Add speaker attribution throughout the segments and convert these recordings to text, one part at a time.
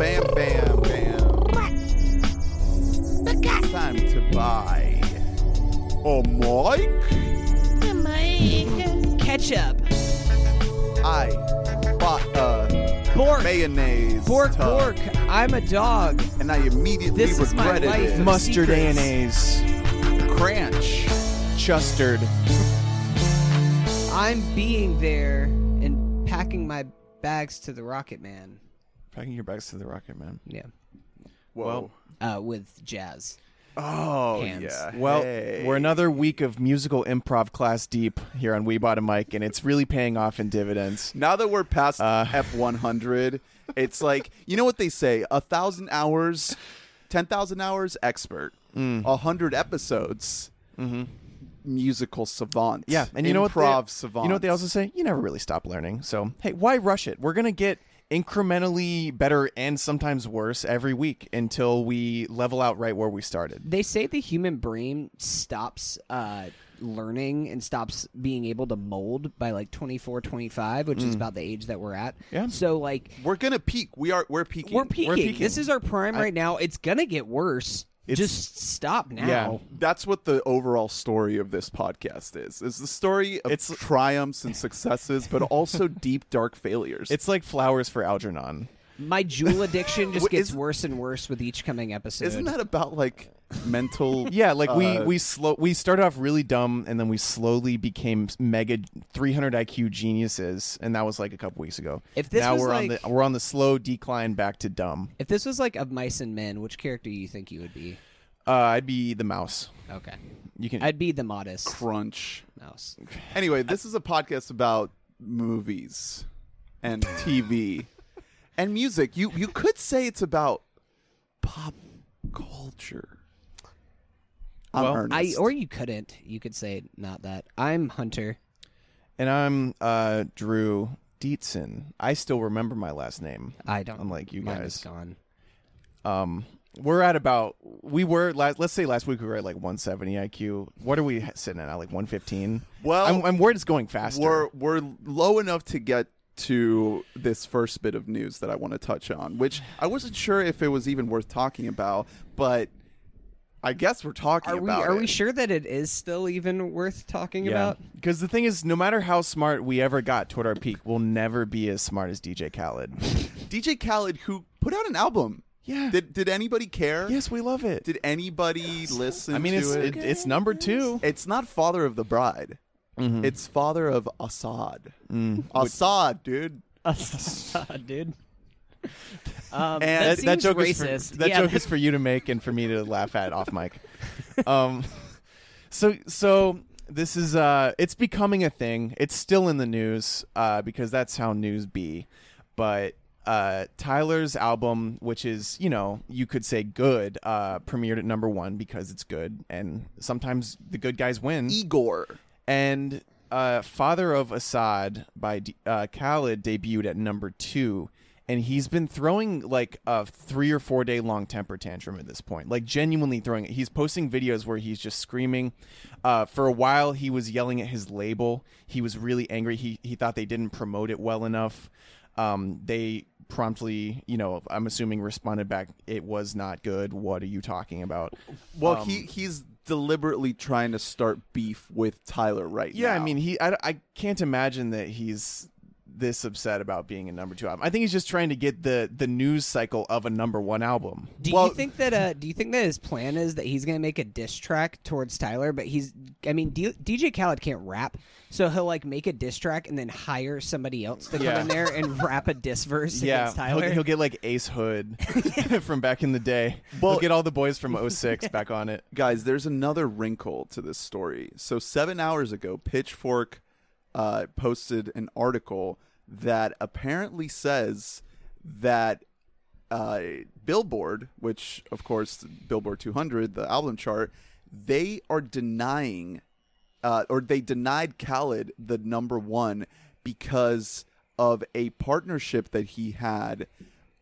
Speaker 1: Bam, bam, bam. It's time to buy a mic.
Speaker 2: Ketchup.
Speaker 1: I bought a
Speaker 2: Bork.
Speaker 1: mayonnaise.
Speaker 2: Bork,
Speaker 1: tub,
Speaker 2: bork. I'm a dog.
Speaker 1: And I immediately
Speaker 2: This is my
Speaker 1: regretted
Speaker 2: life.
Speaker 1: it.
Speaker 3: Mustard
Speaker 2: Secrets.
Speaker 3: mayonnaise,
Speaker 1: Cranch.
Speaker 3: chustard.
Speaker 2: I'm being there and packing my bags to the Rocket Man.
Speaker 3: Packing your bags to the Rocket Man.
Speaker 2: Yeah.
Speaker 1: Whoa.
Speaker 2: Uh, with jazz.
Speaker 1: oh,
Speaker 2: hands.
Speaker 1: yeah.
Speaker 3: Well,
Speaker 1: Hey.
Speaker 3: we're another week of musical improv class deep here on We Bought a Mic, and it's really paying off in dividends.
Speaker 1: Now that we're past
Speaker 3: Uh,
Speaker 1: F100, it's like, you know what they say? A thousand hours, 10,000 hours, expert.
Speaker 3: Mm.
Speaker 1: A hundred episodes, musical savant.
Speaker 3: Mm-hmm. Yeah, and you know what?
Speaker 1: Improv
Speaker 3: they,
Speaker 1: savant.
Speaker 3: You know what they also say? You never really stop learning. So hey, why rush it? We're gonna get incrementally better and sometimes worse every week until we level out right where we started.
Speaker 2: They say the human brain stops uh, learning and stops being able to mold by like 24, 25, which is about the age that we're at.
Speaker 3: Yeah.
Speaker 2: So, like,
Speaker 1: We're going to peak. We are, we're peaking.
Speaker 2: we're peaking.
Speaker 3: peaking.
Speaker 2: This is our prime
Speaker 3: I-
Speaker 2: right now. It's going to get worse.
Speaker 3: It's-
Speaker 2: Just stop now.
Speaker 3: Yeah.
Speaker 1: That's what the overall story of this podcast is. Is the story of
Speaker 3: It's-
Speaker 1: triumphs and successes, but also deep, dark failures.
Speaker 3: It's like flowers for Algernon.
Speaker 2: My jewel addiction just gets
Speaker 1: is-
Speaker 2: worse and worse with each coming episode.
Speaker 1: Isn't that about like mental?
Speaker 3: Yeah, like we
Speaker 1: uh,
Speaker 3: we slow we started off really dumb and then we slowly became mega 300 IQ geniuses and that was like a couple weeks ago.
Speaker 2: If this
Speaker 3: now
Speaker 2: was
Speaker 3: we're on
Speaker 2: like-
Speaker 3: the we're on the slow decline back to dumb.
Speaker 2: If this was like of mice and men, which character do you think you would be?
Speaker 3: Uh, I'd be the mouse.
Speaker 2: Okay.
Speaker 3: You can
Speaker 2: I'd be the modest
Speaker 1: crunch.
Speaker 2: mouse.
Speaker 1: Anyway, this is a podcast about movies and TV and music. You you could say it's about pop culture. I'm
Speaker 3: Well,
Speaker 1: Ernest.
Speaker 2: I or you couldn't. You could say not that. I'm Hunter.
Speaker 3: and I'm uh, Drew Dietzen. I still remember my last name.
Speaker 2: I don't.
Speaker 3: Unlike you
Speaker 2: mine is
Speaker 3: guys.
Speaker 2: gone.
Speaker 3: Um, we're at about we were last. Let's say last week we were at like 170 IQ. What are we sitting at? now? Like 115.
Speaker 1: Well,
Speaker 3: I'm, I'm worried it's going faster.
Speaker 1: we're we're low enough to get to this first bit of news that I want to touch on, which I wasn't sure if it was even worth talking about, but I guess we're talking
Speaker 2: Are we
Speaker 1: about
Speaker 2: are
Speaker 1: it.
Speaker 2: we sure that it is still even worth talking
Speaker 3: Yeah.
Speaker 2: about?
Speaker 3: Because the thing is, no matter how smart we ever got toward our peak, we'll never be as smart as DJ Khaled.
Speaker 1: DJ Khaled, who put out an album.
Speaker 3: Yeah.
Speaker 1: Did did anybody care?
Speaker 3: yes, we love it.
Speaker 1: Did anybody listen
Speaker 3: I mean,
Speaker 1: to
Speaker 3: it's
Speaker 1: it?
Speaker 3: it, it's number two.
Speaker 1: It's not Father of the Bride.
Speaker 3: Mhm.
Speaker 1: It's Father of Asahd.
Speaker 3: Mm.
Speaker 1: Assad, dude.
Speaker 2: Assad, dude. Um,
Speaker 1: And-
Speaker 2: that, seems
Speaker 3: joke
Speaker 2: racist.
Speaker 3: is for, that
Speaker 2: yeah,
Speaker 3: joke is for you to make and for me to laugh at off mic. um, so so this is uh, it's becoming a thing. It's still in the news uh, because that's how news be. But uh, Tyler's album, which is you know you could say good, uh, premiered at number one because it's good, and sometimes the good guys win.
Speaker 1: Igor.
Speaker 3: And uh, Father of Asahd by D- uh, Khaled debuted at number two, and he's been throwing like a three or four day long temper tantrum at this point, like genuinely throwing it. He's posting videos where he's just screaming. Uh, for a while, he was yelling at his label. He was really angry. He he thought they didn't promote it well enough. Um, they promptly, you know, I'm assuming responded back, "It was not good. What are you talking about?"
Speaker 1: Well,
Speaker 3: Um,
Speaker 1: he he's deliberately trying to start beef with Tyler right now.
Speaker 3: Yeah,
Speaker 1: now.
Speaker 3: I mean, he. I, I can't imagine that he's this upset about being a number two album. I think he's just trying to get the the news cycle of a number one album.
Speaker 2: Do
Speaker 1: Well-
Speaker 2: you think that? Uh, do you think that his plan is that he's gonna make a diss track towards Tyler? But he's, I mean, D- DJ Khaled can't rap, so he'll like make a diss track and then hire somebody else to come in there and rap a diss verse
Speaker 3: Yeah,
Speaker 2: against
Speaker 3: he'll,
Speaker 2: Tyler.
Speaker 3: he'll get like Ace Hood from back in the day.
Speaker 1: Well-
Speaker 3: he'll get all the boys from 06 back on it.
Speaker 1: guys, there's another wrinkle to this story. So seven hours ago, Pitchfork uh, posted an article that apparently says that uh, Billboard, which of course Billboard 200, the album chart, they are denying, uh, or they denied Khaled the number one because of a partnership that he had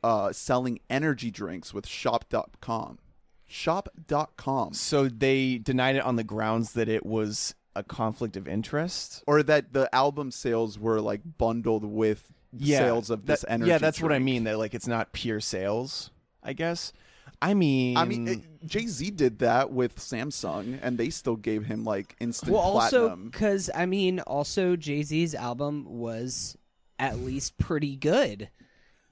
Speaker 1: uh, selling energy drinks with Shop.com. Shop.com.
Speaker 3: So they denied it on the grounds that it was a conflict of interest.
Speaker 1: or that the album sales were like bundled with
Speaker 3: yeah,
Speaker 1: sales of this
Speaker 3: that-
Speaker 1: energy.
Speaker 3: Yeah, that's what I mean. That like it's not pure sales. I guess. I mean,
Speaker 1: I mean, Jay Z did that with Samsung, and they still gave him like instant
Speaker 2: Well, also
Speaker 1: platinum.
Speaker 2: because I mean, also Jay Z's album was at least pretty good,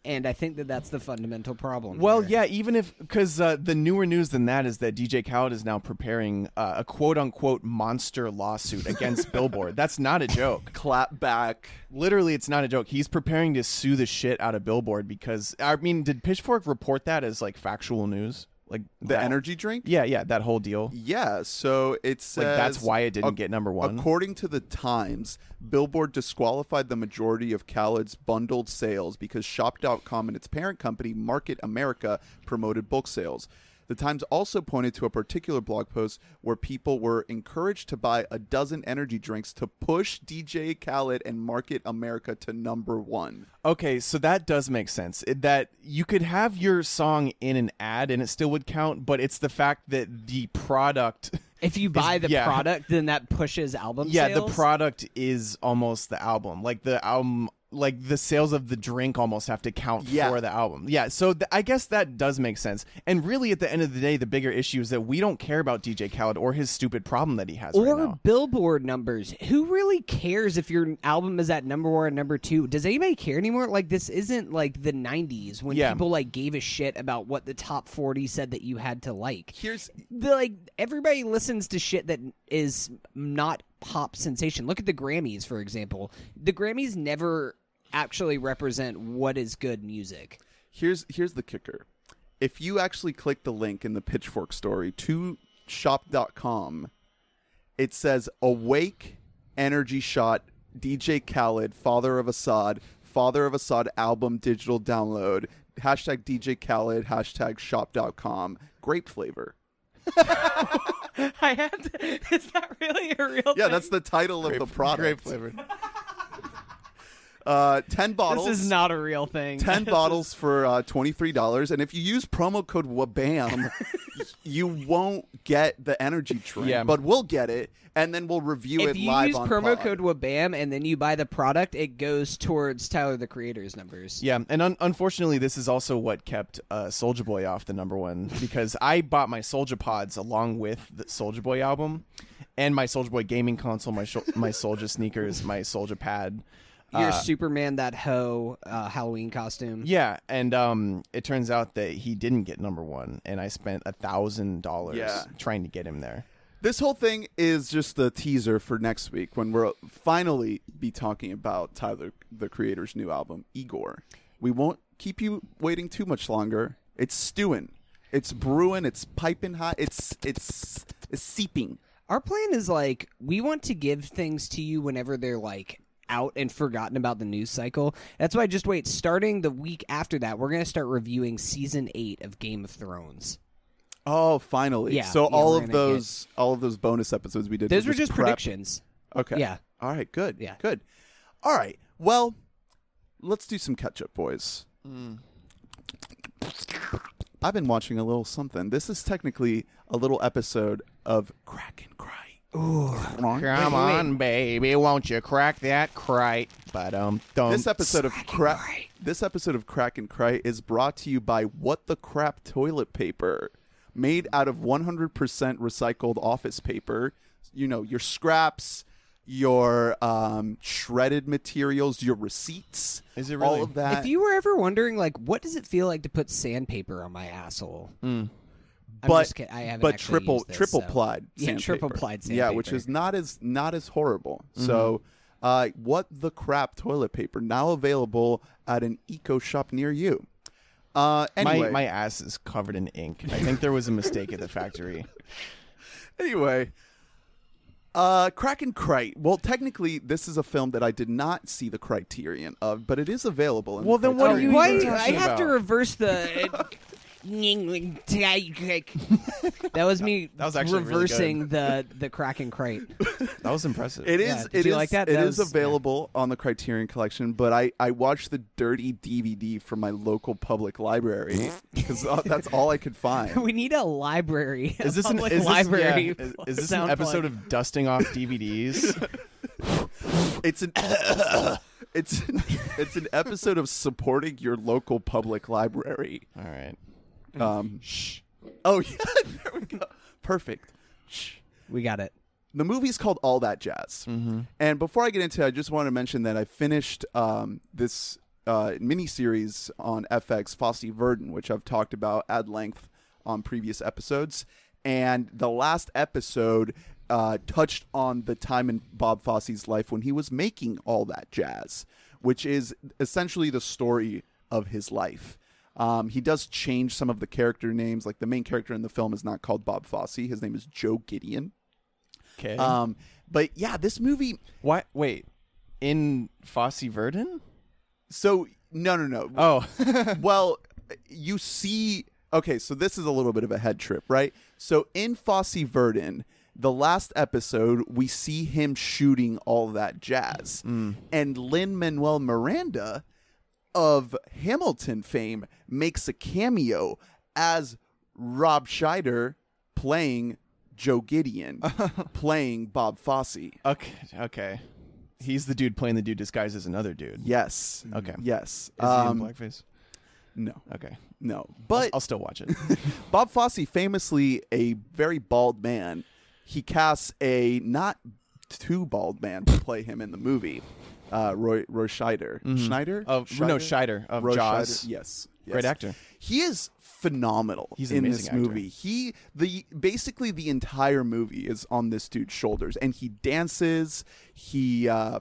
Speaker 2: and I think that that's the fundamental problem.
Speaker 3: Well,
Speaker 2: here.
Speaker 3: yeah, even if because uh, the newer news than that is that DJ Khaled is now preparing uh, a quote unquote monster lawsuit against Billboard. That's not a joke.
Speaker 1: Clap back.
Speaker 3: Literally, it's not a joke. He's preparing to sue the shit out of Billboard because I mean, did Pitchfork report that as like factual news? Like
Speaker 1: The
Speaker 3: that-
Speaker 1: energy drink.
Speaker 3: Yeah, yeah, that whole deal.
Speaker 1: Yeah, so it says
Speaker 3: Like that's why it didn't
Speaker 1: ac-
Speaker 3: get number one.
Speaker 1: According to the Times, Billboard disqualified the majority of Khaled's bundled sales because Shop.com and its parent company, Market America, promoted book sales. The Times also pointed to a particular blog post where people were encouraged to buy a dozen energy drinks to push DJ Khaled and Market America to number one.
Speaker 3: Okay, so that does make sense. That you could have your song in an ad and it still would count, but it's the fact that the product
Speaker 2: if you buy the
Speaker 3: yeah.
Speaker 2: product, then that pushes album
Speaker 3: yeah
Speaker 2: sales.
Speaker 3: the product is almost the album like the album like the sales of the drink almost have to count
Speaker 1: Yeah.
Speaker 3: for the album yeah so th- i guess that does make sense and really at the end of the day the bigger issue is that we don't care about dj khaled or his stupid problem that he has
Speaker 2: or
Speaker 3: right
Speaker 2: Billboard numbers. Who really cares if your album is at number one or number two? Does anybody care anymore? Like this isn't like the '90s when
Speaker 3: Yeah.
Speaker 2: people like gave a shit about what the top 40 said that you had to like.
Speaker 1: Here's
Speaker 2: the like everybody listens to shit that is not pop sensation. Look at the Grammys, for example. The Grammys never actually represent what is good music.
Speaker 1: here's here's the kicker. If you actually click the link in the Pitchfork story to shop.com, it says awake energy shot DJ Khaled, father of Asahd, father of Asahd album digital download, hashtag DJ Khaled, hashtag shop.com, grape flavor.
Speaker 2: I have to, is that really a real
Speaker 1: Yeah, that's the title of the product.
Speaker 3: grape flavored
Speaker 1: Uh, 10 bottles.
Speaker 2: This is not a real thing.
Speaker 1: 10 bottles for uh, $23 and if you use promo code wabam you won't get the energy drink
Speaker 3: Yeah.
Speaker 1: but we'll get it and then we'll review
Speaker 2: If
Speaker 1: it live. On If you use
Speaker 2: promo
Speaker 1: pod.
Speaker 2: code WABAM and then you buy the product, it goes towards Tyler the Creator's numbers.
Speaker 3: yeah and un- unfortunately this is also what kept uh, soldier boy off the number one because i bought my soldier pods along with the soldier boy album and my soldier boy gaming console my sh- my soldier sneakers my soldier pad
Speaker 2: Your
Speaker 3: Uh,
Speaker 2: Superman that hoe uh, Halloween costume.
Speaker 3: Yeah, and um, it turns out that he didn't get number one, and I spent a thousand dollars trying to get him there.
Speaker 1: this whole thing is just the teaser for next week when we'll finally be talking about tyler the creator's new album igor. We won't keep you waiting too much longer. It's stewing. It's brewing. It's piping hot. It's it's it's seeping.
Speaker 2: Our plan is like we want to give things to you whenever they're like out and forgotten about the news cycle. That's why I just wait. Starting the week after that, we're gonna start reviewing season eight of Game of Thrones.
Speaker 1: oh finally
Speaker 2: Yeah,
Speaker 1: so
Speaker 2: yeah,
Speaker 1: all of
Speaker 2: gonna
Speaker 1: those all of those bonus episodes we did
Speaker 2: Those were just
Speaker 1: prep.
Speaker 2: predictions.
Speaker 1: Okay.
Speaker 2: Yeah.
Speaker 1: All right. Good.
Speaker 2: Yeah.
Speaker 1: Good. All right. Well, let's do some catch up, boys. Hmm. I've been watching a little something. This is technically a little episode of Crack and Cry. Ooh.
Speaker 3: Come on, baby, won't you crack that crate? But um, don't.
Speaker 1: This episode of Crack. This episode of Crack and Cry is brought to you by What the Crap toilet paper, made out of 100% recycled office paper. You know your scraps, your um, shredded materials, your receipts.
Speaker 3: Is it
Speaker 1: all
Speaker 3: really?
Speaker 1: of that?
Speaker 2: If you were ever wondering, like, what does it feel like to put sandpaper on my asshole? I'm
Speaker 1: but
Speaker 2: just. I haven't
Speaker 1: but triple
Speaker 2: used this,
Speaker 1: triple
Speaker 2: so.
Speaker 1: plied
Speaker 2: Yeah,
Speaker 1: sandpaper.
Speaker 2: triple plied
Speaker 1: yeah which is not as not as horrible so uh, what the crap toilet paper now available at an eco shop near you uh anyway
Speaker 3: my my ass is covered in ink. I think there was a mistake at the factory.
Speaker 1: anyway uh crack and crite well technically this is a film that i did not see the criterion of but it is available in
Speaker 3: Well,
Speaker 1: the
Speaker 3: then what are you
Speaker 1: Criterion
Speaker 3: even
Speaker 2: Why I have to reverse the. that was me.
Speaker 3: That was actually really
Speaker 2: reversing the the crack and crate.
Speaker 3: That was impressive.
Speaker 1: It is.
Speaker 2: Yeah, did
Speaker 1: it
Speaker 2: you
Speaker 1: is-
Speaker 2: like that?
Speaker 1: It
Speaker 2: That
Speaker 1: is
Speaker 2: was-
Speaker 1: available on the Criterion Collection, but I I watched the dirty DVD from my local public library because uh, that's all I could find.
Speaker 2: we need a library.
Speaker 3: Is this
Speaker 2: a
Speaker 3: an
Speaker 2: public
Speaker 3: is this,
Speaker 2: library?
Speaker 3: yeah, is, is this
Speaker 2: sound
Speaker 3: an episode
Speaker 2: plug.
Speaker 3: of dusting off DVDs?
Speaker 1: It's an It's an, it's an episode of supporting your local public library.
Speaker 3: All right.
Speaker 1: Um, shh. Oh yeah, there we go. Perfect. Shh.
Speaker 2: We got it.
Speaker 1: The movie's called All That Jazz. And before I get into it, I just want to mention that I finished um, this uh, miniseries on FX, Fosse Verdon, which I've talked about at length on previous episodes. And the last episode uh, touched on the time in Bob Fosse's life when he was making All That Jazz, which is essentially the story of his life. Um, he does change some of the character names. Like the main character in the film is not called Bob Fosse. His name is Joe Gideon.
Speaker 3: Okay.
Speaker 1: Um, but yeah, this movie.
Speaker 3: Why? Wait. In Fosse Verdon?
Speaker 1: So no, no, no.
Speaker 3: Oh.
Speaker 1: well, you see. Okay, so this is a little bit of a head trip, right? So in Fosse Verdon, the last episode, we see him shooting all that jazz, and Lin Manuel Miranda of Hamilton fame makes a cameo as Rob Scheider playing Joe Gideon, playing Bob Fosse.
Speaker 3: okay. Okay. He's the dude playing the dude disguised as another dude.
Speaker 1: Yes.
Speaker 3: Okay.
Speaker 1: Yes.
Speaker 3: Is he
Speaker 1: Um,
Speaker 3: in blackface?
Speaker 1: no.
Speaker 3: Okay.
Speaker 1: No. But
Speaker 3: I'll still watch it.
Speaker 1: Bob Fosse, famously a very bald man, he casts a not too bald man to play him in the movie. Uh, Roy Roy Scheider. Schneider?
Speaker 3: Of no Scheider of
Speaker 1: Roy
Speaker 3: Jaws.
Speaker 1: Scheider. Yes.
Speaker 3: Great actor.
Speaker 1: He is phenomenal
Speaker 3: He's
Speaker 1: in this
Speaker 3: actor.
Speaker 1: movie. He the basically the entire movie is on this dude's shoulders, and he dances. He uh,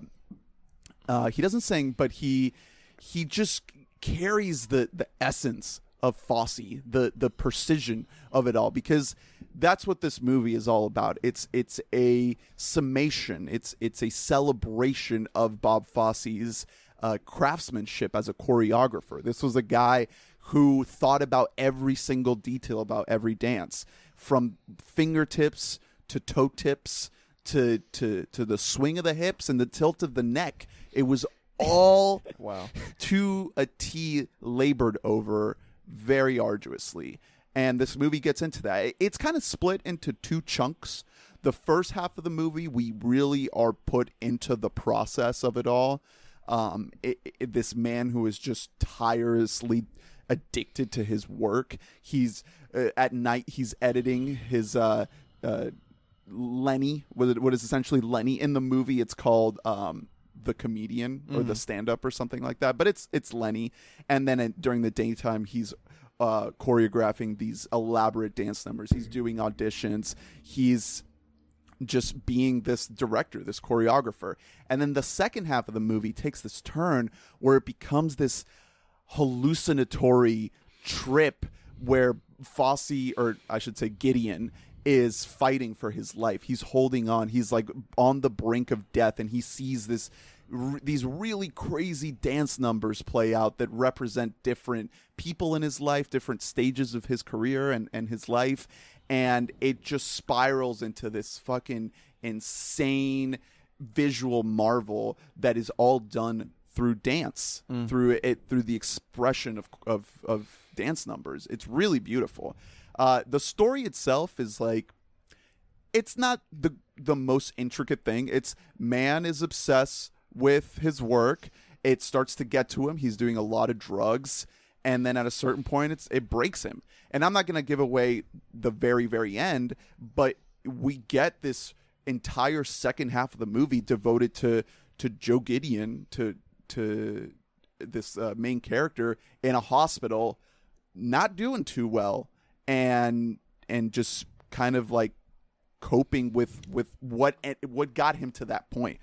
Speaker 1: uh, he doesn't sing, but he he just carries the the essence of Fosse, the the precision of it all, because that's what this movie is all about. It's it's a summation. It's it's a celebration of Bob Fosse's uh, craftsmanship as a choreographer. This was a guy who thought about every single detail about every dance, from fingertips to toe tips to to to the swing of the hips and the tilt of the neck. It was all
Speaker 3: Wow.
Speaker 1: to a T labored over very arduously. And this movie gets into that. It's kind of split into two chunks. The first half of the movie, we really are put into the process of it all. Um, it, it- this man who is just tirelessly addicted to his work. He's uh, at night. He's editing his uh, uh, Lenny, what what is essentially Lenny in the movie. It's called um, the comedian or the stand-up or something like that. But it's it's Lenny, and then at, during the daytime, he's uh, choreographing these elaborate dance numbers. He's doing auditions. He's just being this director, this choreographer. And then the second half of the movie takes this turn where it becomes this hallucinatory trip where Fosse, or I should say Gideon, is fighting for his life. He's holding on. He's like on the brink of death, and he sees this r- these really crazy dance numbers play out that represent different people in his life, different stages of his career and, and his life. And it just spirals into this fucking insane visual marvel that is all done through dance, mm. through it, through the expression of, of, of dance numbers. It's really beautiful. Uh, the story itself is like it's not the the most intricate thing. It's man is obsessed with his work. It starts to get to him. He's doing a lot of drugs, and then at a certain point, it's it breaks him. And I'm not to give away the very very end, but we get this entire second half of the movie devoted to to Joe Gideon to to this uh, main character in a hospital, not doing too well, and and just kind of like coping with with what what got him to that point.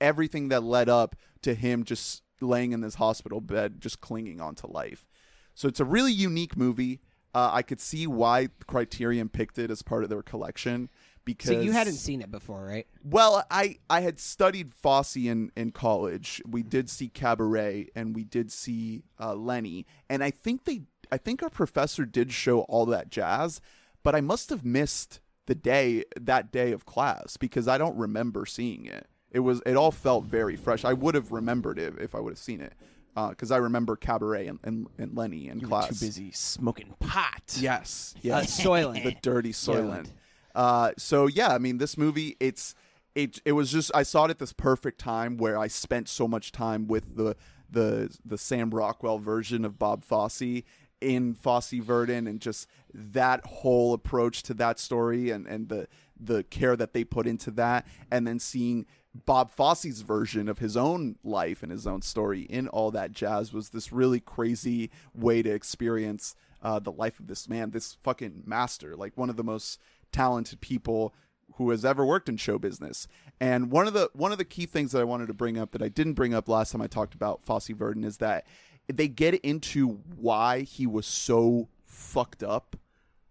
Speaker 1: Everything that led up to him just laying in this hospital bed, just clinging on to life. So it's a really unique movie. Uh, I could see why Criterion picked it as part of their collection because
Speaker 2: So you hadn't seen it before, right?
Speaker 1: well, I, I had studied Fosse in, in college. We did see Cabaret and we did see uh, Lenny, and I think they I think our professor did show all that jazz, but I must have missed the day that day of class because I don't remember seeing it. It was it all felt very fresh. I would have remembered it if I would have seen it because I remember Cabaret and, and, and Lenny in
Speaker 3: You were
Speaker 1: class.
Speaker 3: too busy smoking pot.
Speaker 1: Yes,
Speaker 2: Uh,
Speaker 1: yes
Speaker 2: Soylent.
Speaker 1: the dirty
Speaker 2: Soylent.
Speaker 1: Soylent. Uh, so yeah, I mean, this movie it's it it was just I saw it at this perfect time where I spent so much time with the the the Sam Rockwell version of Bob Fosse in Fosse Verdon and just that whole approach to that story and and the the care that they put into that and then seeing Bob Fosse's version of his own life and his own story in all that jazz was this really crazy way to experience uh, the life of this man, this fucking master, like one of the most talented people who has ever worked in show business. And one of the one of the key things that I wanted to bring up that I didn't bring up last time I talked about Fosse Verdon is that they get into why he was so fucked up.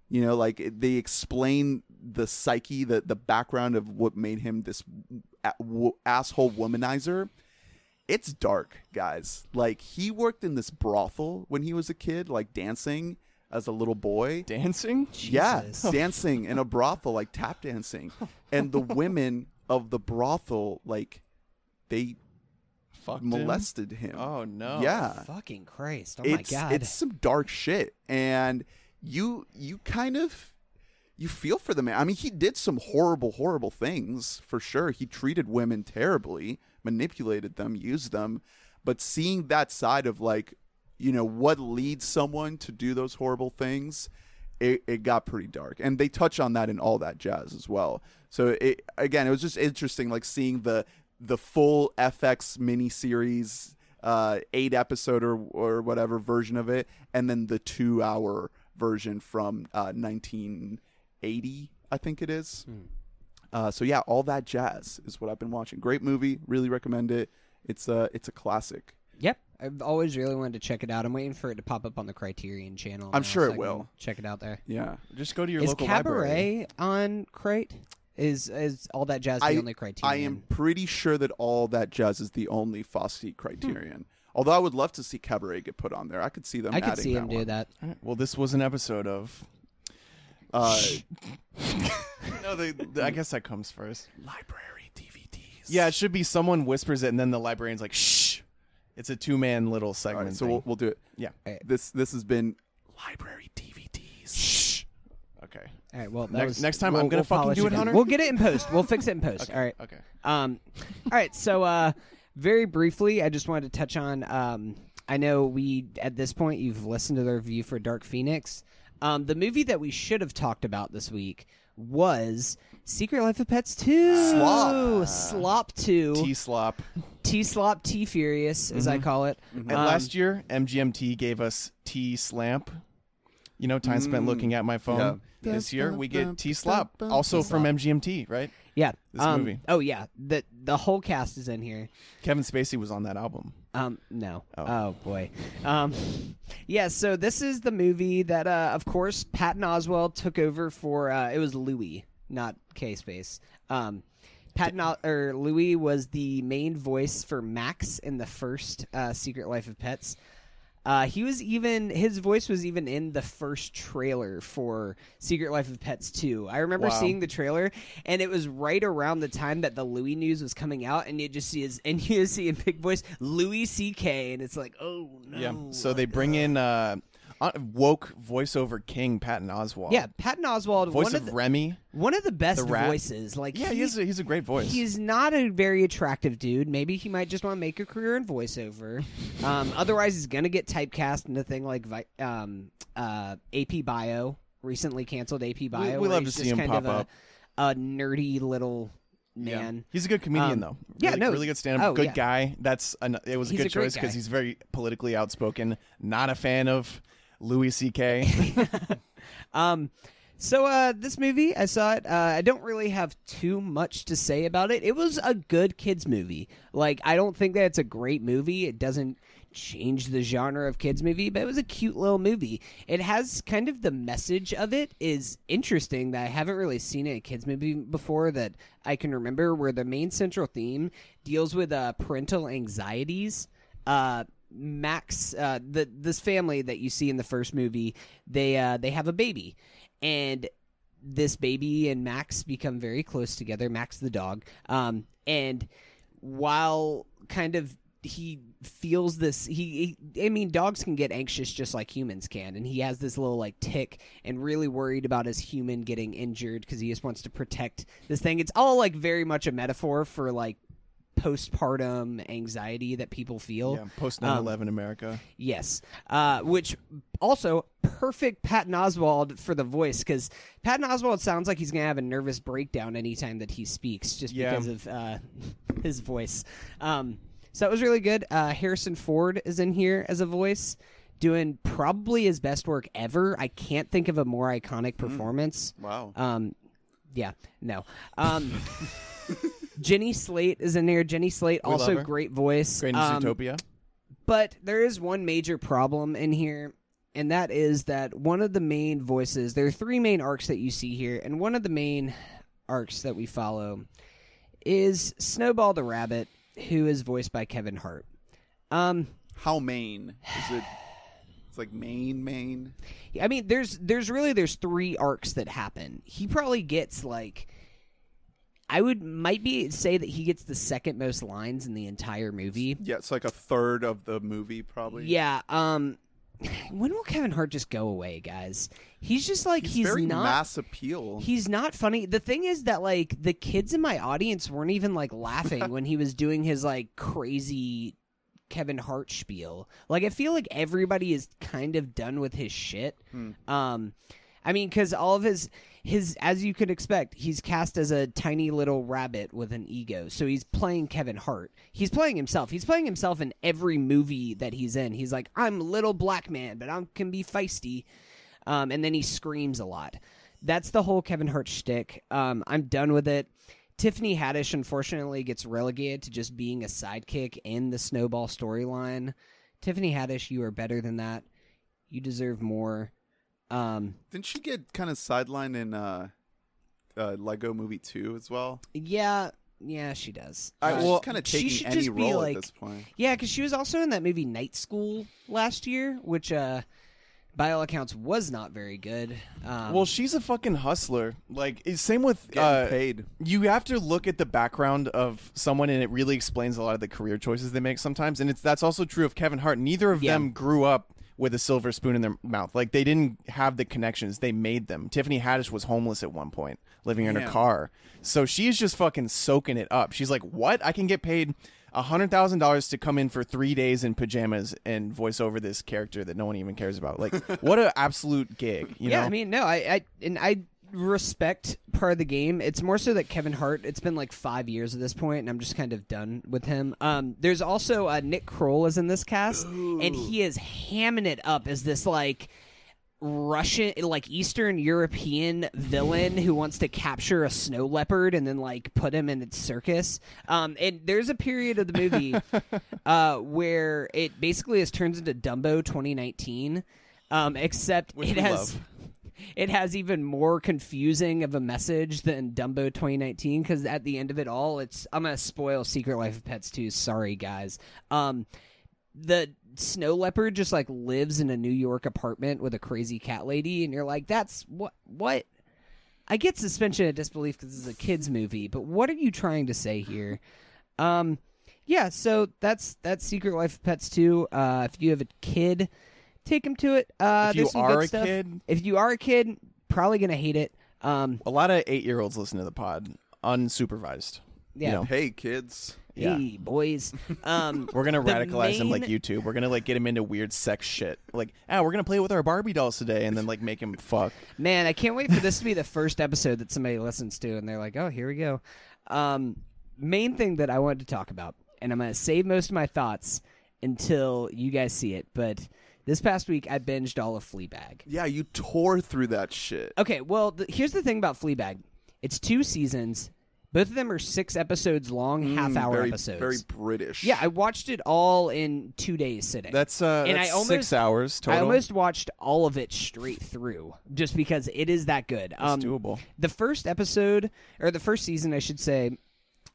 Speaker 1: You know, like they explain the psyche, the the background of what made him this a- w- asshole womanizer. It's dark, guys. Like he worked in this brothel when he was a kid, like dancing as a little boy.
Speaker 3: Dancing?
Speaker 1: Yeah,
Speaker 2: Jesus.
Speaker 1: dancing in a brothel, like tap dancing, and the women of the brothel, like they
Speaker 3: Fucked him?
Speaker 1: molested him.
Speaker 3: Oh no.
Speaker 1: Yeah,
Speaker 2: Fucking Christ! Oh
Speaker 1: it's
Speaker 2: my God!
Speaker 1: it's some dark shit, and you you kind of you feel for the man. I mean, he did some horrible, horrible things for sure. He treated women terribly, manipulated them, used them, but seeing that side of like, you know, what leads someone to do those horrible things. It, it got pretty dark, and they touch on that in all that jazz as well. So it again, it was just interesting, like seeing the the full FX miniseries, uh, eight episode or or whatever version of it, and then the two hour version from uh, 1980, I think it is. Uh, so yeah, all that jazz is what I've been watching. Great movie, really recommend it. It's a it's a classic.
Speaker 2: Yep. I've always really wanted to check it out. I'm waiting for it to pop up on the Criterion channel.
Speaker 1: I'm
Speaker 2: now
Speaker 1: sure
Speaker 2: so
Speaker 1: it will.
Speaker 2: Check it out there.
Speaker 1: Yeah,
Speaker 3: Just go to your
Speaker 2: Is
Speaker 3: local
Speaker 2: Cabaret
Speaker 3: library.
Speaker 2: on Crate? Is is all that jazz the
Speaker 1: I
Speaker 2: only Criterion?
Speaker 1: I am pretty sure that all that jazz is the only Fosse Criterion. Although I would love to see Cabaret get put on there. I could see them.
Speaker 2: I could see
Speaker 1: that
Speaker 2: him do
Speaker 1: one.
Speaker 2: that.
Speaker 3: All right, Well, this was an episode of.
Speaker 1: Uh,
Speaker 3: no, the, the- I guess that comes first.
Speaker 1: library DVDs.
Speaker 3: Yeah, it should be someone whispers it, and then the librarian's like, "Shh." It's a two-man little segment.
Speaker 1: right, so
Speaker 3: thing.
Speaker 1: we'll, we'll do it.
Speaker 3: yeah.
Speaker 1: This this has been library DVDs.
Speaker 3: Okay.
Speaker 2: All right. Well,
Speaker 3: Next-
Speaker 2: was,
Speaker 3: next time
Speaker 2: we'll-
Speaker 3: I'm gonna
Speaker 2: we'll
Speaker 3: fucking do it. Hunter?
Speaker 2: We'll get it in post. We'll fix it in post. All right.
Speaker 3: Okay.
Speaker 2: Um, all right. So, uh, very briefly, I just wanted to touch on. Um, I know we at this point you've listened to the review for Dark Phoenix. Um, the movie that we should have talked about this week was Secret Life of Pets Two.
Speaker 1: Slop.
Speaker 2: Slop Two.
Speaker 3: T slop.
Speaker 2: T Slop T Furious, as I call it.
Speaker 3: And
Speaker 2: Um,
Speaker 3: last year, MGMT gave us T Slamp. You know, time spent
Speaker 1: Mm.
Speaker 3: looking at my phone.
Speaker 1: Yeah.
Speaker 3: This year, we get T Slop, also from MGMT, right?
Speaker 2: Yeah.
Speaker 3: This
Speaker 2: um,
Speaker 3: movie.
Speaker 2: Oh yeah. The the whole cast is in here.
Speaker 3: Kevin Spacey was on that album.
Speaker 2: Um, no.
Speaker 3: Oh.
Speaker 2: Oh, boy. Um, yeah. So this is the movie that, uh, of course, Patton Oswalt took over for. Uh, it was Louis, not K Space. Um, Patton O- or Louis was the main voice for Max in the first uh, Secret Life of Pets. Uh, he was even his voice was even in the first trailer for Secret Life of Pets 2. I remember
Speaker 3: Wow.
Speaker 2: seeing the trailer, and it was right around the time that the Louis news was coming out, and you just see his and you see in big voice Louis C.K. and it's like, oh no.
Speaker 3: Yeah. So they bring in uh, uh, woke voiceover king Patton Oswalt.
Speaker 2: yeah, Patton Oswalt,
Speaker 3: Voice
Speaker 2: one
Speaker 3: of
Speaker 2: of the,
Speaker 3: Remy.
Speaker 2: one of the best
Speaker 3: the
Speaker 2: voices. Like
Speaker 3: Yeah,
Speaker 2: he,
Speaker 3: he is a, he's a great voice.
Speaker 2: He's not a very attractive dude. Maybe he might just want to make a career in voiceover. Um, otherwise, he's gonna get typecast in a thing like um, uh, AP Bio, recently canceled AP Bio.
Speaker 3: we
Speaker 2: where
Speaker 3: love to see him
Speaker 2: kind
Speaker 3: pop
Speaker 2: of a, a nerdy little
Speaker 3: Yeah.
Speaker 2: man.
Speaker 3: He's a good comedian
Speaker 2: Um,
Speaker 3: though.
Speaker 2: yeah, no,
Speaker 3: really good stand up.
Speaker 2: oh,
Speaker 3: good
Speaker 2: yeah.
Speaker 3: guy. That's an, it was a
Speaker 2: He's
Speaker 3: good
Speaker 2: a
Speaker 3: choice because he's very politically outspoken. Not a fan of Louis C.K.
Speaker 2: Um, so uh, this movie, I saw it. Uh, I don't really have too much to say about it. It was a good kids movie. Like I don't think that it's a great movie. It doesn't change the genre of kids movie, but it was a cute little movie. It has kind of the message of it is interesting that I haven't really seen a kids movie before that I can remember. Where the main central theme deals with uh, parental anxieties. Uh, Max, uh, the this family that you see in the first movie, they uh, they have a baby, and this baby and Max become very close together. Max the dog, um, and while kind of he feels this he, he I mean dogs can get anxious just like humans can. And he has this little like tick and really worried about his human getting injured because he just wants to protect this thing. It's all like very much a metaphor for like postpartum anxiety that people feel
Speaker 3: Yeah, post
Speaker 2: Um,
Speaker 3: 9/11 America.
Speaker 2: Yes, uh, which also perfect Patton Oswalt for the voice because Patton Oswalt sounds like he's gonna have a nervous breakdown anytime that he speaks, just
Speaker 3: Yeah.
Speaker 2: because of uh, his voice. Um, so that was really good. Uh, Harrison Ford is in here as a voice, doing probably his best work ever. I can't think of a more iconic performance.
Speaker 1: Wow.
Speaker 2: Um, yeah, no. Um, Jenny Slate is in there. Jenny Slate,
Speaker 3: We
Speaker 2: also great voice.
Speaker 3: Great
Speaker 2: Um,
Speaker 3: Zootopia.
Speaker 2: but there is one major problem in here, and that is that one of the main voices, there are three main arcs that you see here, and one of the main arcs that we follow is Snowball the Rabbit, who is voiced by Kevin Hart. Um,
Speaker 1: How main? is it? It's like main main?
Speaker 2: I mean, there's there's really there's three arcs that happen. He probably gets like, I would might be say that he gets the second most lines in the entire movie.
Speaker 1: Yeah, it's like a third of the movie, probably.
Speaker 2: Yeah. Um. When will Kevin Hart just go away, guys? He's just like
Speaker 1: he's,
Speaker 2: he's,
Speaker 1: very
Speaker 2: not.
Speaker 1: mass appeal.
Speaker 2: He's not funny. The thing is that like the kids in my audience weren't even like laughing when he was doing his like crazy Kevin Hart spiel. Like I feel like everybody is kind of done with his shit. Um I mean cuz all of his his as you could expect, he's cast as a tiny little rabbit with an ego. So he's playing Kevin Hart. He's playing himself. He's playing himself in every movie that he's in. He's like, "I'm a little black man, but I can be feisty." Um, and then he screams a lot. That's the whole Kevin Hart shtick. Um, I'm done with it. Tiffany Haddish unfortunately gets relegated to just being a sidekick in the Snowball storyline. Tiffany Haddish, you are better than that. You deserve more. Um,
Speaker 1: Didn't she get kind of sidelined in uh, uh, Lego Movie Two as well?
Speaker 2: yeah, yeah, she does.
Speaker 3: I-
Speaker 2: Uh,
Speaker 3: well,
Speaker 1: kind of
Speaker 2: she
Speaker 1: taking
Speaker 2: should
Speaker 1: any
Speaker 2: just be,
Speaker 1: role
Speaker 2: like-
Speaker 1: at this point.
Speaker 2: Yeah, because she was also in that movie Night School last year, which, uh, by all accounts, was not very good. Um,
Speaker 3: well, she's a fucking hustler. Like same with uh,
Speaker 1: paid.
Speaker 3: you have to look at the background of someone and it really explains a lot of the career choices they make sometimes and it's that's also true of Kevin Hart neither of
Speaker 2: Yeah.
Speaker 3: them grew up with a silver spoon in their mouth. Like they didn't have the connections. They made them. Tiffany Haddish was homeless at one point living in her car. So she's just fucking soaking it up. She's like what? I can get paid a hundred thousand dollars to come in for three days in pajamas and voice over this character that no one even cares about. Like what an absolute gig you
Speaker 2: yeah,
Speaker 3: know?
Speaker 2: I mean, no, I, I and I respect part of the game. It's more so that Kevin Hart. It's been like five years at this point, and I'm just kind of done with him. Um, there's also uh, Nick Kroll is in this cast, and he is hamming it up as this like. Russian, like Eastern European villain who wants to capture a snow leopard and then like put him in its circus. Um, and there's a period of the movie uh, where it basically has turns into Dumbo 2019, um, except
Speaker 3: Which
Speaker 2: it has
Speaker 3: love.
Speaker 2: It has even more confusing of a message than Dumbo 2019 because at the end of it all, it's I'm gonna spoil Secret Life of Pets 2. Sorry, guys. Um, the snow leopard just like lives in a New York apartment with a crazy cat lady, and you're like, that's what what. I get suspension of disbelief because this is a kids movie, but what are you trying to say here? Um, yeah, so that's that's Secret Life of Pets 2. Uh, if you have a kid, take him to it. Uh,
Speaker 3: If you
Speaker 2: some
Speaker 3: are
Speaker 2: good
Speaker 3: a
Speaker 2: stuff.
Speaker 3: kid-
Speaker 2: if you are a kid, probably gonna hate it. Um,
Speaker 3: a lot of eight year olds listen to the pod unsupervised
Speaker 2: yeah.
Speaker 3: you know
Speaker 1: Hey, kids.
Speaker 3: Yeah.
Speaker 2: Hey, boys. Um,
Speaker 3: We're gonna
Speaker 2: the
Speaker 3: radicalize him like YouTube. We're gonna like get him into weird sex shit. Like, ah, we're gonna play with our Barbie dolls today, and then like make him fuck.
Speaker 2: Man, I can't wait for this to be the first episode that somebody listens to, and they're like, "Oh, here we go." Um, main thing that I wanted to talk about, and I'm gonna save most of my thoughts until you guys see it. But this past week, I binged all of Fleabag.
Speaker 1: Yeah, you tore through that shit.
Speaker 2: Okay, well, th- here's the thing about Fleabag. It's two seasons. Both of them are six episodes long, half-hour
Speaker 1: Mm, very,
Speaker 2: episodes.
Speaker 1: Very British.
Speaker 2: yeah, I watched it all in two days sitting.
Speaker 3: That's uh,
Speaker 2: And
Speaker 3: that's
Speaker 2: I almost-
Speaker 3: six hours total.
Speaker 2: I almost watched all of it straight through just because it is that good.
Speaker 3: It's
Speaker 2: Um,
Speaker 3: doable.
Speaker 2: the first episode or the first season, I should say,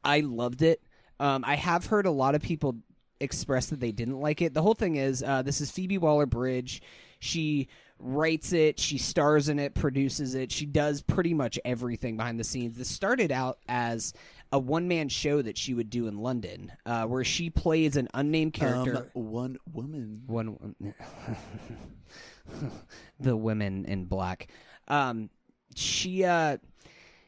Speaker 2: I loved it. Um, I have heard a lot of people express that they didn't like it. The whole thing is uh, this is Phoebe Waller Bridge. She writes it, she stars in it, produces it. She does pretty much everything behind the scenes. This started out as a one man show that she would do in London, uh, where she plays an unnamed character.
Speaker 1: Um, one woman.
Speaker 2: one the women in black um she uh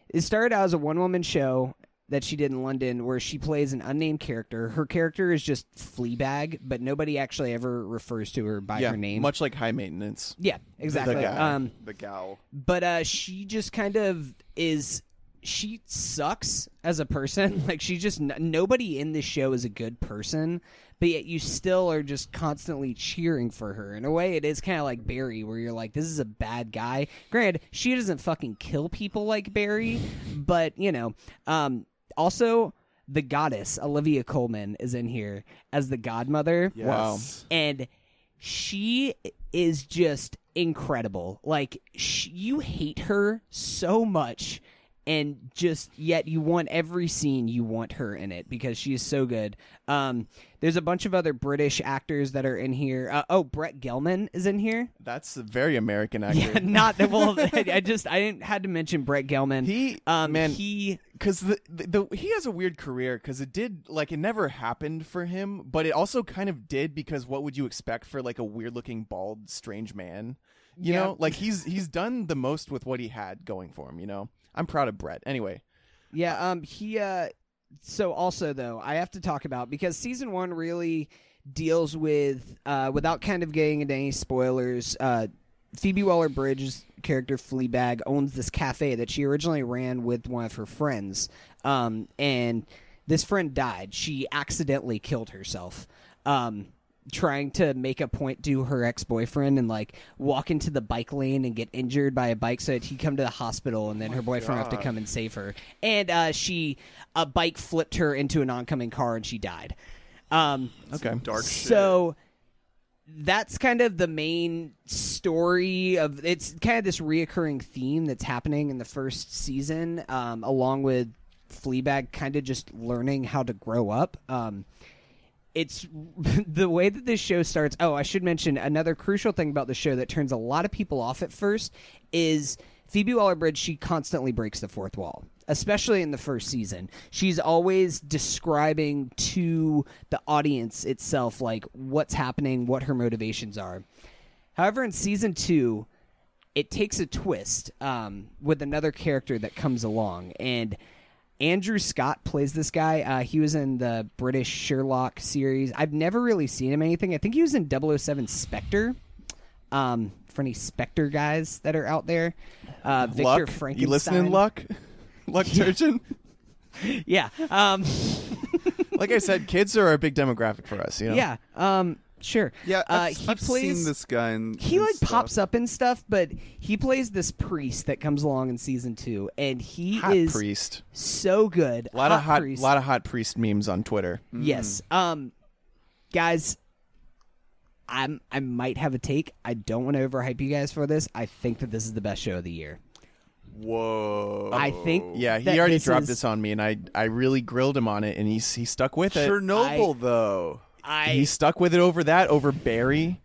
Speaker 2: it started out as a one woman show that she did in London where she plays an unnamed character. Her character is just Fleabag, but nobody actually ever refers to her by
Speaker 3: yeah,
Speaker 2: her name.
Speaker 3: much like high maintenance.
Speaker 2: yeah, exactly.
Speaker 3: The, guy.
Speaker 2: Um
Speaker 1: The gal.
Speaker 2: but uh she just kind of is she sucks as a person like she just n- nobody in this show is a good person but yet you still are just constantly cheering for her in a way it is kind of like barry where you're like this is a bad guy granted she doesn't fucking kill people like barry but you know um also the goddess olivia colman is in here as the godmother
Speaker 1: Yes.
Speaker 3: Wow.
Speaker 2: and she is just incredible. Like sh- you hate her so much and just yet you want every scene you want her in it because she is so good. Um there's a bunch of other British actors that are in here. Uh, oh, Brett Gelman is in here.
Speaker 3: That's a very American actor.
Speaker 2: Yeah, not that well I just I didn't had to mention Brett Gelman.
Speaker 3: He
Speaker 2: um
Speaker 3: man,
Speaker 2: he
Speaker 3: because the, the, the he has a weird career because it did like it never happened for him, but it also kind of did because what would you expect for like a weird looking bald strange man? You
Speaker 2: Yeah.
Speaker 3: know, like he's he's done the most with what he had going for him. You know, I'm proud of Brett. Anyway,
Speaker 2: Yeah, um he uh so also though, I have to talk about because season 1 really deals with uh without kind of getting into any spoilers, uh Phoebe Waller-Bridge's character Fleabag owns this cafe that she originally ran with one of her friends. Um and this friend died. She accidentally killed herself. Um trying to make a point to her ex-boyfriend and like walk into the bike lane and get injured by a bike so that he come to the hospital and then her boyfriend have to come and save her. And uh, she a bike flipped her into an oncoming car and she died. Um,
Speaker 3: okay,
Speaker 1: Dark shit.
Speaker 2: so that's kind of the main story of it's kind of this reoccurring theme that's happening in the first season um, along with fleabag kind of just learning how to grow up. Um, it's the way that this show starts. Oh, I should mention another crucial thing about the show that turns a lot of people off at first is Phoebe Waller-Bridge. She constantly breaks the fourth wall, especially in the first season. She's always describing to the audience itself like what's happening, what her motivations are. However, in season two, it takes a twist um, with another character that comes along and. Andrew Scott plays this guy. Uh, he was in the British Sherlock series. I've never really seen him anything. I think he was in 007 Spectre. Um, for any Spectre guys that are out there, uh, Victor
Speaker 3: Luck,
Speaker 2: Frankenstein.
Speaker 3: you listening, Luck? Luck Turgeon?
Speaker 2: Yeah. Um,
Speaker 3: like I said, kids are a big demographic for us. You know,
Speaker 2: Yeah. Um, sure.
Speaker 1: Yeah,
Speaker 2: Uh,
Speaker 1: I've,
Speaker 2: he
Speaker 1: I've
Speaker 2: plays.
Speaker 1: seen this guy. In,
Speaker 2: he
Speaker 1: in
Speaker 2: like
Speaker 1: stuff.
Speaker 2: pops up and stuff, but he plays this priest that comes along in season two, and he
Speaker 3: hot
Speaker 2: is
Speaker 3: priest.
Speaker 2: so good.
Speaker 3: A lot of hot,
Speaker 2: priest.
Speaker 3: lot of hot priest memes on Twitter.
Speaker 2: Yes. Um guys I'm I might have a take. I don't want to overhype you guys for this. I think that this is the best show of the year.
Speaker 1: Whoa.
Speaker 2: I think
Speaker 3: Yeah, he already
Speaker 2: this
Speaker 3: dropped
Speaker 2: is-
Speaker 3: this on me, and I I really grilled him on it, and he he stuck with it.
Speaker 1: Chernobyl, though.
Speaker 2: I
Speaker 3: He stuck with it over that over Barry.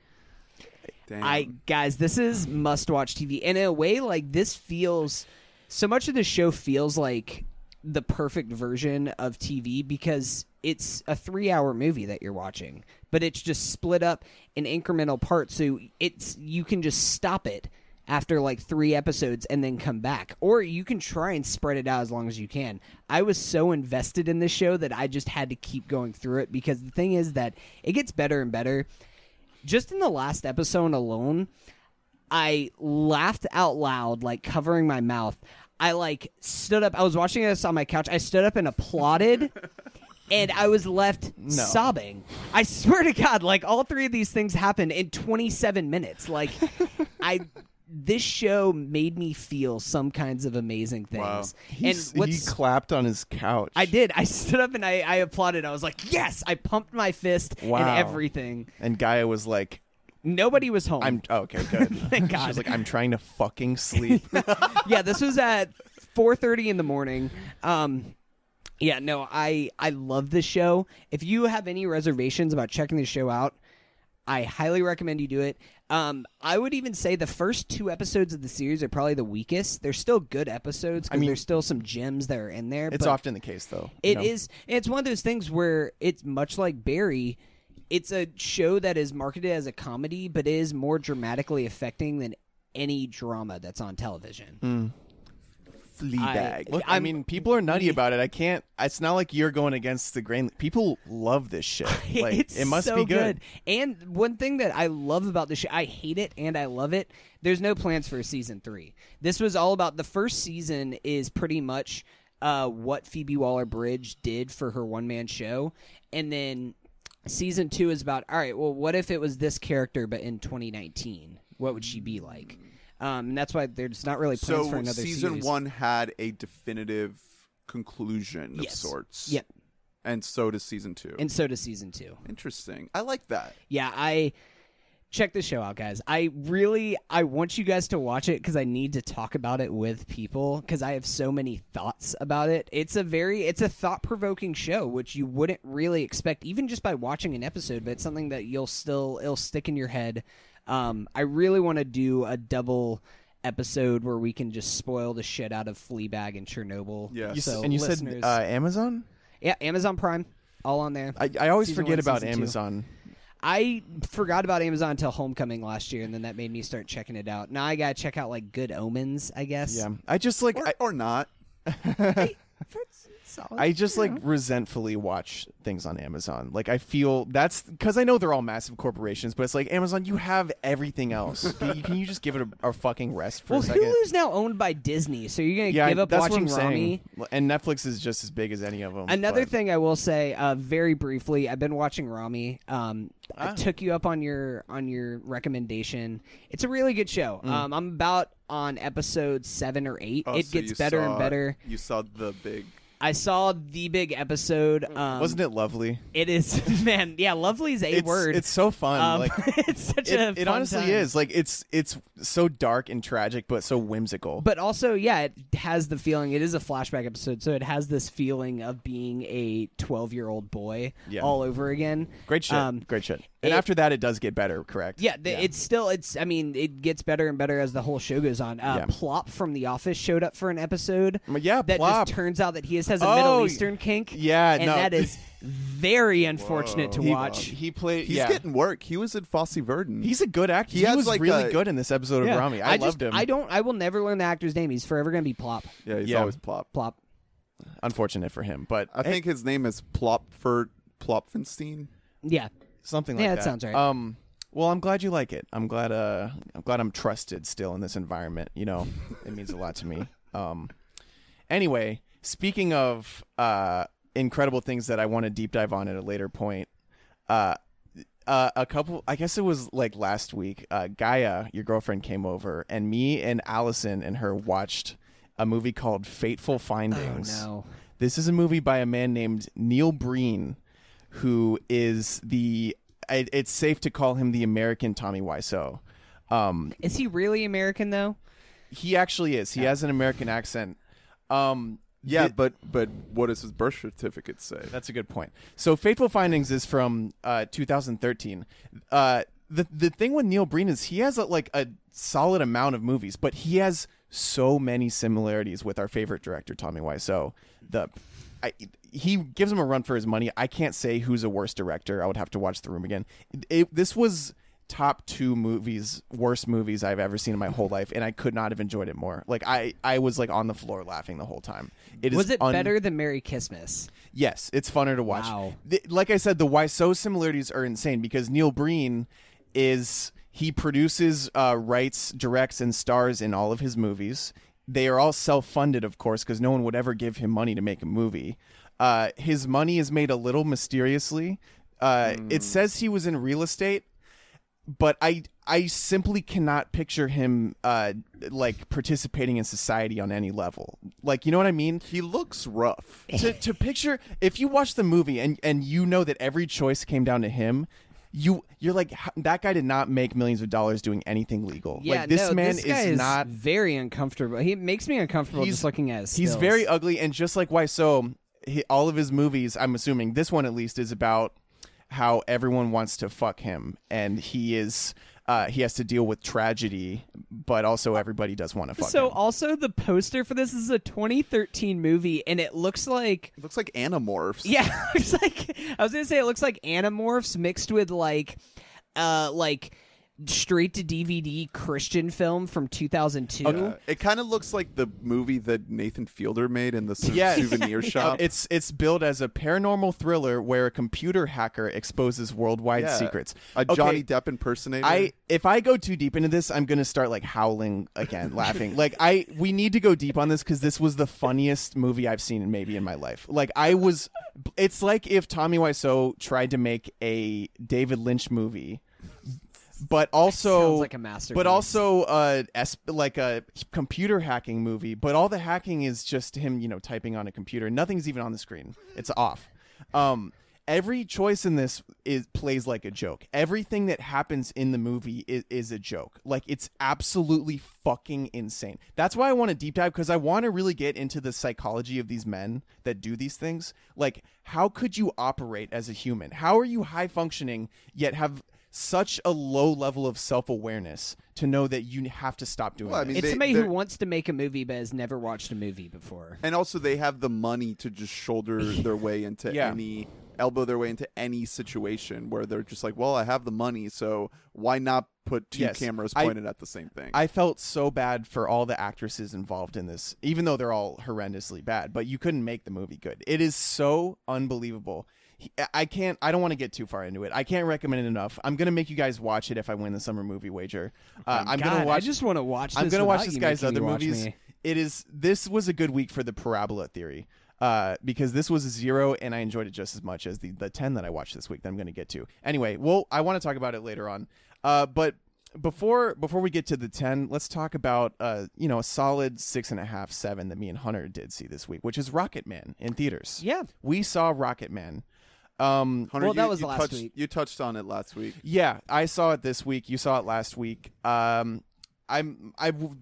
Speaker 1: Damn.
Speaker 2: I guys, this is must watch TV. And in a way, like this feels so much of the show feels like the perfect version of TV because it's a three hour movie that you're watching, but it's just split up in incremental parts. So it's you can just stop it after like three episodes and then come back. Or you can try and spread it out as long as you can. I was so invested in this show that I just had to keep going through it because the thing is that it gets better and better just in the last episode alone, I laughed out loud, like covering my mouth. I like stood up. I was watching this on my couch. I stood up and applauded, and I was left sobbing. I swear to God, like all three of these things happened in 27 minutes. Like, I. This show made me feel some kinds of amazing things.
Speaker 1: Wow.
Speaker 2: And
Speaker 3: he clapped on his couch.
Speaker 2: I did. I stood up and I, I applauded. I was like, "Yes!" I pumped my fist
Speaker 3: Wow.
Speaker 2: and everything.
Speaker 3: and Gaia was like,
Speaker 2: Nobody was home.
Speaker 3: "I'm oh, okay, good."
Speaker 2: Thank
Speaker 3: She
Speaker 2: God.
Speaker 3: was like, "I'm trying to fucking sleep."
Speaker 2: yeah, this was at 4:30 in the morning. Um yeah, no, I I love this show. If you have any reservations about checking the show out, I highly recommend you do it. Um, I would even say the first two episodes of the series are probably the weakest. They're still good episodes because
Speaker 3: mean-
Speaker 2: there's still some gems that are in there.
Speaker 3: It's often the case, though. you
Speaker 2: It
Speaker 3: know?
Speaker 2: is. It's one of those things where it's much like Barry. It's a show that is marketed as a comedy, but is more dramatically affecting than any drama that's on television.
Speaker 1: Fleabag.
Speaker 3: Look, i
Speaker 2: I'm-
Speaker 3: mean, people are nutty about it. I can't. It's not like you're going against the grain. People love this shit. Like,
Speaker 2: it's
Speaker 3: it must
Speaker 2: so
Speaker 3: be good.
Speaker 2: And one thing that I love about this show, I hate it and I love it. There's no plans for a season three. This was all about the first season is pretty much uh, what Phoebe Waller Bridge did for her one man show, and then season two is about all right. Well, what if it was this character but in 2019? What would she be like? Um, and that's why there's not really plans
Speaker 1: so
Speaker 2: for another
Speaker 1: season
Speaker 2: series.
Speaker 1: one had a definitive conclusion of
Speaker 2: Yes.
Speaker 1: sorts.
Speaker 2: Yep.
Speaker 1: And so does season two.
Speaker 2: and so does season two.
Speaker 1: Interesting. I like that.
Speaker 2: yeah i check the show out guys i really i want you guys to watch it because i need to talk about it with people because i have so many thoughts about it it's a very it's a thought-provoking show which you wouldn't really expect even just by watching an episode but it's something that you'll still it'll stick in your head um, i really want to do a double episode where we can just spoil the shit out of fleabag and chernobyl
Speaker 1: Yes.
Speaker 2: So
Speaker 3: and you
Speaker 2: listeners,
Speaker 3: said uh, Amazon.
Speaker 2: yeah amazon prime all on there
Speaker 3: I, I always
Speaker 2: Season
Speaker 3: forget
Speaker 2: one,
Speaker 3: about
Speaker 2: season two.
Speaker 3: Amazon.
Speaker 2: I forgot about Amazon until Homecoming last year, and then that made me start checking it out. Now I gotta check out like Good Omens, I guess.
Speaker 3: Yeah, I just like
Speaker 1: Or,
Speaker 3: I,
Speaker 1: or not.
Speaker 2: It's solid,
Speaker 3: I just
Speaker 2: you
Speaker 3: like resentfully watch things on Amazon. Like I feel that's because I know they're all massive corporations, but it's like Amazon, you have everything else. can, you, can you just give it a, a fucking rest for
Speaker 2: Well,
Speaker 3: a second?
Speaker 2: Hulu's now owned by Disney, so you're gonna
Speaker 3: yeah,
Speaker 2: give up
Speaker 3: that's
Speaker 2: watching
Speaker 3: what I'm
Speaker 2: Ramy.
Speaker 3: saying. And Netflix is just as big as any of them.
Speaker 2: Another
Speaker 3: but-
Speaker 2: thing I will say, uh, very briefly, I've been watching Ramy. Um, I
Speaker 3: Ah.
Speaker 2: took you up on your on your recommendation. It's a really good show.
Speaker 3: Mm.
Speaker 2: Um, I'm about on episode seven or eight.
Speaker 1: Oh,
Speaker 2: it
Speaker 1: so
Speaker 2: gets
Speaker 1: you
Speaker 2: better and better.
Speaker 1: You saw the big.
Speaker 2: I saw the big episode. Um,
Speaker 3: wasn't it lovely?
Speaker 2: It is, man. Yeah, lovely's a
Speaker 3: It's,
Speaker 2: word.
Speaker 3: it's so fun.
Speaker 2: Um,
Speaker 3: like
Speaker 2: it's such a.
Speaker 3: it, it
Speaker 2: fun
Speaker 3: honestly
Speaker 2: time.
Speaker 3: is. Like it's it's so dark and tragic, but so whimsical.
Speaker 2: But also, yeah, it has the feeling. It is a flashback episode, so it has this feeling of being a twelve-year-old boy
Speaker 3: Yeah.
Speaker 2: all over again.
Speaker 3: great shit.
Speaker 2: Um,
Speaker 3: great shit. And
Speaker 2: it-
Speaker 3: after that, it does get better. Correct.
Speaker 2: Yeah, the, it's still. It's. I mean, it gets better and better as the whole show goes on. Uh,
Speaker 3: Yeah.
Speaker 2: Plop from The Office showed up for an episode.
Speaker 3: Mm, yeah,
Speaker 2: that
Speaker 3: Plop.
Speaker 2: just turns out that he just has a
Speaker 3: Oh,
Speaker 2: Middle Eastern kink.
Speaker 3: yeah,
Speaker 2: and
Speaker 3: no.
Speaker 2: that is very unfortunate to
Speaker 3: he,
Speaker 2: watch.
Speaker 3: He played.
Speaker 1: He's
Speaker 3: yeah.
Speaker 1: getting work. He was in Fosse Verdon.
Speaker 3: He's a good actor.
Speaker 1: He
Speaker 3: He,
Speaker 1: has,
Speaker 3: was
Speaker 1: like,
Speaker 3: really
Speaker 1: a-
Speaker 3: good in this episode of
Speaker 2: Yeah.
Speaker 3: Ramy. I,
Speaker 2: just,
Speaker 3: loved him.
Speaker 2: I don't. I will never learn the actor's name. He's forever going to be Plop.
Speaker 1: yeah, he's
Speaker 3: Yeah.
Speaker 1: always plop.
Speaker 2: Plop.
Speaker 3: Unfortunate for him, but
Speaker 1: I
Speaker 3: hey,
Speaker 1: think his name is Plopford Plopfenstein.
Speaker 2: Yeah.
Speaker 3: something like that.
Speaker 2: Yeah,
Speaker 3: that.
Speaker 2: that sounds right.
Speaker 3: Um, well, I'm glad you like it. I'm glad. Uh, I'm glad I'm trusted still in this environment. You know, it means a lot to me. Um, anyway, speaking of uh, incredible things that I want to deep dive on at a later point, uh, uh, a couple. I guess it was like last week. Uh, Gaia, your girlfriend, came over, and me and Allison and her watched a movie called Fateful Findings.
Speaker 2: Oh no.
Speaker 3: This is a movie by a man named Neil Breen, who is the. I, it's safe to call him the American Tommy Wiseau. Um,
Speaker 2: Is he really American though?
Speaker 3: he actually is. He has an American accent. Um,
Speaker 1: Yeah,
Speaker 3: thi-
Speaker 1: but but what does his birth certificate say?
Speaker 3: that's a good point. So, Fateful Findings is from uh, 2013. Uh, the the thing with Neil Breen is he has a, like a solid amount of movies, but he has so many similarities with our favorite director Tommy Wiseau. The I, he gives him a run for his money. I can't say who's a worse director. I would have to watch The Room again. It, this was top two movies, worst movies I've ever seen in my whole life, and I could not have enjoyed it more. Like I, I was like on the floor laughing the whole time. It is
Speaker 2: Was it
Speaker 3: un-
Speaker 2: better than Merry Christmas?
Speaker 3: Yes, it's funner to watch.
Speaker 2: Wow.
Speaker 3: The- like I said, the why so similarities are insane because Neil Breen is he produces, uh, writes, directs, and stars in all of his movies. They are all self-funded, of course, because no one would ever give him money to make a movie. Uh, his money is made a little mysteriously. Uh, It says he was in real estate, but I I simply cannot picture him uh, like participating in society on any level. Like you know what I mean?
Speaker 1: He looks rough.
Speaker 3: to, to picture if you watch the movie and and you know that every choice came down to him you you're like that guy did not make millions of dollars doing anything legal
Speaker 2: Yeah,
Speaker 3: like this
Speaker 2: no,
Speaker 3: man
Speaker 2: this guy
Speaker 3: is, not
Speaker 2: very uncomfortable. He makes me uncomfortable
Speaker 3: He's-
Speaker 2: just looking at his.
Speaker 3: he's
Speaker 2: stills.
Speaker 3: very ugly and just like why so he, all of his movies i'm assuming this one at least is about how everyone wants to fuck him, and he is uh, he has to deal with tragedy, but also everybody does want to fuck
Speaker 2: So
Speaker 3: him.
Speaker 2: also the poster for this is a 2013 movie, and it looks like
Speaker 1: It looks like Animorphs.
Speaker 2: yeah, it's like I was gonna say it looks like Animorphs mixed with like, uh, like straight to DVD Christian film from 2002.
Speaker 1: Uh, it kind of looks like the movie that Nathan Fielder made in the sou-
Speaker 3: Yes.
Speaker 1: souvenir shop.
Speaker 3: It's it's billed as a paranormal thriller where a computer hacker exposes worldwide
Speaker 1: Yeah.
Speaker 3: secrets.
Speaker 1: a
Speaker 3: Okay,
Speaker 1: Johnny Depp impersonator.
Speaker 3: I if I go too deep into this, I'm gonna start like howling again, laughing. Like I, we need to go deep on this because this was the funniest movie I've seen maybe in my life. Like I was, it's like if Tommy Wiseau tried to make a David Lynch movie, but also
Speaker 2: like a masterpiece.
Speaker 3: but also uh like a computer hacking movie. But all the hacking is just him, you know, typing on a computer. Nothing's even on the screen. It's off. Um, every choice in this is plays like a joke. Everything that happens in the movie is, is a joke. Like it's absolutely fucking insane. That's why I want to deep dive because I want to really get into the psychology of these men that do these things. Like, how could you operate as a human? How are you high functioning yet have such a low level of self awareness to know that you have to stop doing
Speaker 1: Well, I
Speaker 3: this?
Speaker 1: mean,
Speaker 2: it's
Speaker 1: they-
Speaker 2: somebody who wants to make a movie but has never watched a movie before.
Speaker 1: and also they have the money to just shoulder their way into
Speaker 3: Yeah.
Speaker 1: any elbow their way into any situation where they're just like, well, I have the money, so why not put two
Speaker 3: Yes.
Speaker 1: cameras
Speaker 3: I-
Speaker 1: pointed at the same thing?
Speaker 3: I felt so bad for all the actresses involved in this, even though they're all horrendously bad. But you couldn't make the movie good. It is so unbelievable. He- I can't. I don't want to get too far into it. I can't recommend it enough. I'm gonna make you guys watch it if I win the summer movie wager. Uh, I'm
Speaker 2: God,
Speaker 3: gonna watch.
Speaker 2: I just want to watch. This
Speaker 3: I'm gonna watch this guy's other movies.
Speaker 2: me.
Speaker 3: It is. This was a good week for the parabola theory. Uh, because this was a zero, and I enjoyed it just as much as the the ten that I watched this week. That I'm going to get to anyway. Well, I want to talk about it later on. Uh, but before before we get to the ten, let's talk about uh, you know, a solid six and a half, seven that me and Hunter did see this week, which is Rocket Man in theaters.
Speaker 2: Yeah.
Speaker 3: we saw Rocket Man. Um,
Speaker 1: Hunter,
Speaker 2: Well, that
Speaker 1: you-
Speaker 2: was
Speaker 1: you
Speaker 2: last
Speaker 1: touched,
Speaker 2: week.
Speaker 1: You touched on it last week.
Speaker 3: yeah, I saw it this week. You saw it last week. Um, I'm I, w-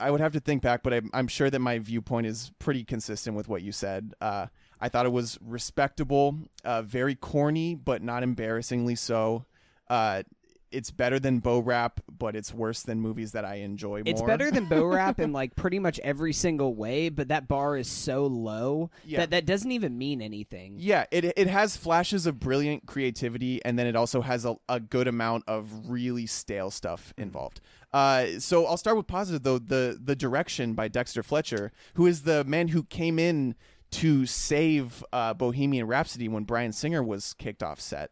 Speaker 3: I would have to think back, but I'm, I'm sure that my viewpoint is pretty consistent with what you said. Uh, I thought it was respectable, uh, very corny, but not embarrassingly so. Uh, it's better than Bo Rap, but it's worse than movies that I enjoy more.
Speaker 2: It's better than Bo Rap in like pretty much every single way, but that bar is so low
Speaker 3: Yeah.
Speaker 2: that that doesn't even mean anything.
Speaker 3: Yeah, it it has flashes of brilliant creativity, and then it also has a, a good amount of really stale stuff involved. Uh, so I'll start with positive though. The the direction by Dexter Fletcher, who is the man who came in to save uh, Bohemian Rhapsody when Bryan Singer was kicked off set.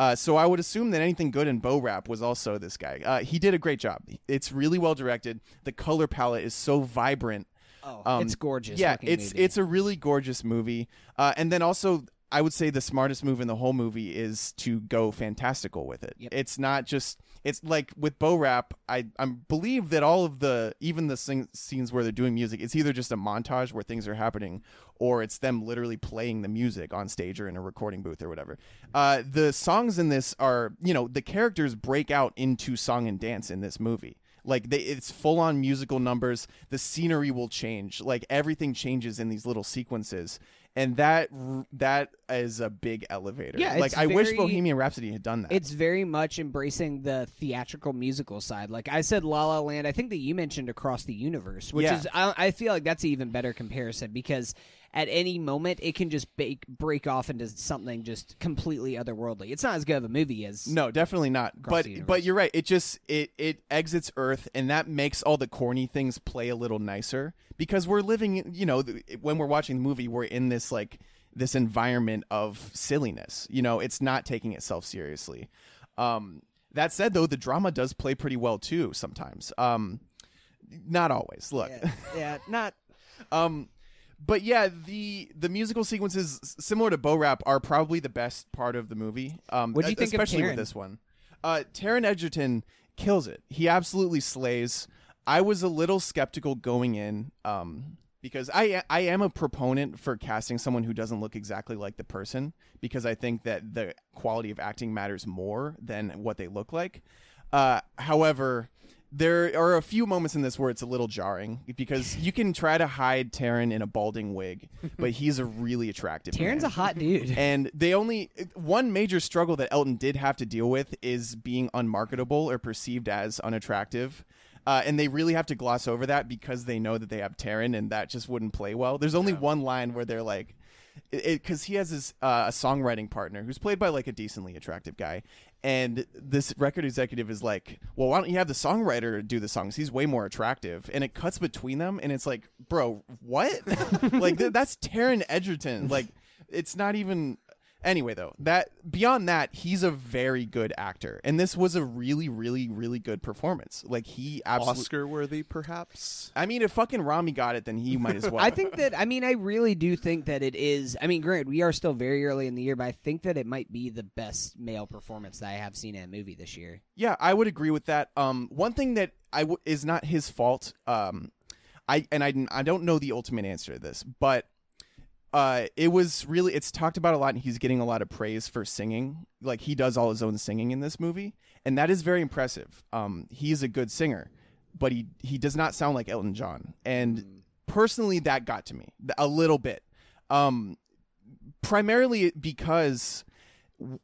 Speaker 3: Uh, so I would assume that anything good in Bo Rap was also this guy. Uh, he did a great job. It's really well directed. The color palette is so vibrant.
Speaker 2: Oh,
Speaker 3: Um,
Speaker 2: it's gorgeous.
Speaker 3: Yeah, it's
Speaker 2: movie.
Speaker 3: it's a really gorgeous movie. Uh, and then also, I would say the smartest move in the whole movie is to go fantastical with it.
Speaker 2: Yep.
Speaker 3: It's not just it's like with Bo Rap. I I believe that all of the even the sing- scenes where they're doing music, it's either just a montage where things are happening, or it's them literally playing the music on stage or in a recording booth or whatever. Uh, the songs in this are you know the characters break out into song and dance in this movie. Like they, it's full on musical numbers. The scenery will change. Like everything changes in these little sequences, and that that is a big elevator.
Speaker 2: Yeah,
Speaker 3: like I wish Bohemian Rhapsody had done that.
Speaker 2: It's very much embracing the theatrical musical side. Like I said, La La Land. I think that you mentioned Across the Universe, which
Speaker 3: Yeah.
Speaker 2: is I, I feel like that's an even better comparison because at any moment it can just bake, break off into something just completely otherworldly. It's not as good of a movie as
Speaker 3: no, definitely not.
Speaker 2: Across
Speaker 3: But but you're right. It just it it exits Earth, and that makes all the corny things play a little nicer because we're living. You know, when we're watching the movie, we're in this like this environment of silliness. You know, it's not taking itself seriously. Um, that said, though, the drama does play pretty well too. Sometimes, um, not always. Look,
Speaker 2: yeah, yeah, not
Speaker 3: um, but yeah, the the musical sequences similar to Bo Rap are probably the best part of the movie. Um,
Speaker 2: what do
Speaker 3: you
Speaker 2: think of
Speaker 3: especially with this one? Uh, Taron Egerton kills it. He absolutely slays. I was a little skeptical going in, um, because I I am a proponent for casting someone who doesn't look exactly like the person because I think that the quality of acting matters more than what they look like. Uh, however, there are a few moments in this where it's a little jarring because you can try to hide Taron in a balding wig, but he's a really attractive.
Speaker 2: Taron's
Speaker 3: man.
Speaker 2: a hot dude.
Speaker 3: And they only one major struggle that Elton did have to deal with is being unmarketable or perceived as unattractive. Uh, and they really have to gloss over that because they know that they have Taron, and that just wouldn't play well. There's only one line where they're like, because he has his uh, a songwriting partner who's played by like a decently attractive guy, and this record executive is like, "Well, why don't you have the songwriter do the songs? He's way more attractive." And it cuts between them, and it's like, "Bro, what? like th- that's Taron Egerton. Like, it's not even." Anyway, though that beyond that, he's a very good actor, and this was a really, really, really good performance. Like he absolutely.
Speaker 1: Oscar worthy, perhaps.
Speaker 3: I mean, if fucking Rami got it, then he might as well.
Speaker 2: I think that I mean I really do think that it is. I mean, granted, we are still very early in the year, but I think that it might be the best male performance that I have seen in a movie this year.
Speaker 3: Yeah, I would agree with that. Um, one thing that I w- is not his fault. Um, I and I I don't know the ultimate answer to this, but uh, it was really it's talked about a lot, and he's getting a lot of praise for singing. Like he does all his own singing in this movie, and that is very impressive. Um, he's a good singer, but he he does not sound like Elton John, and personally, that got to me a little bit. Um, primarily because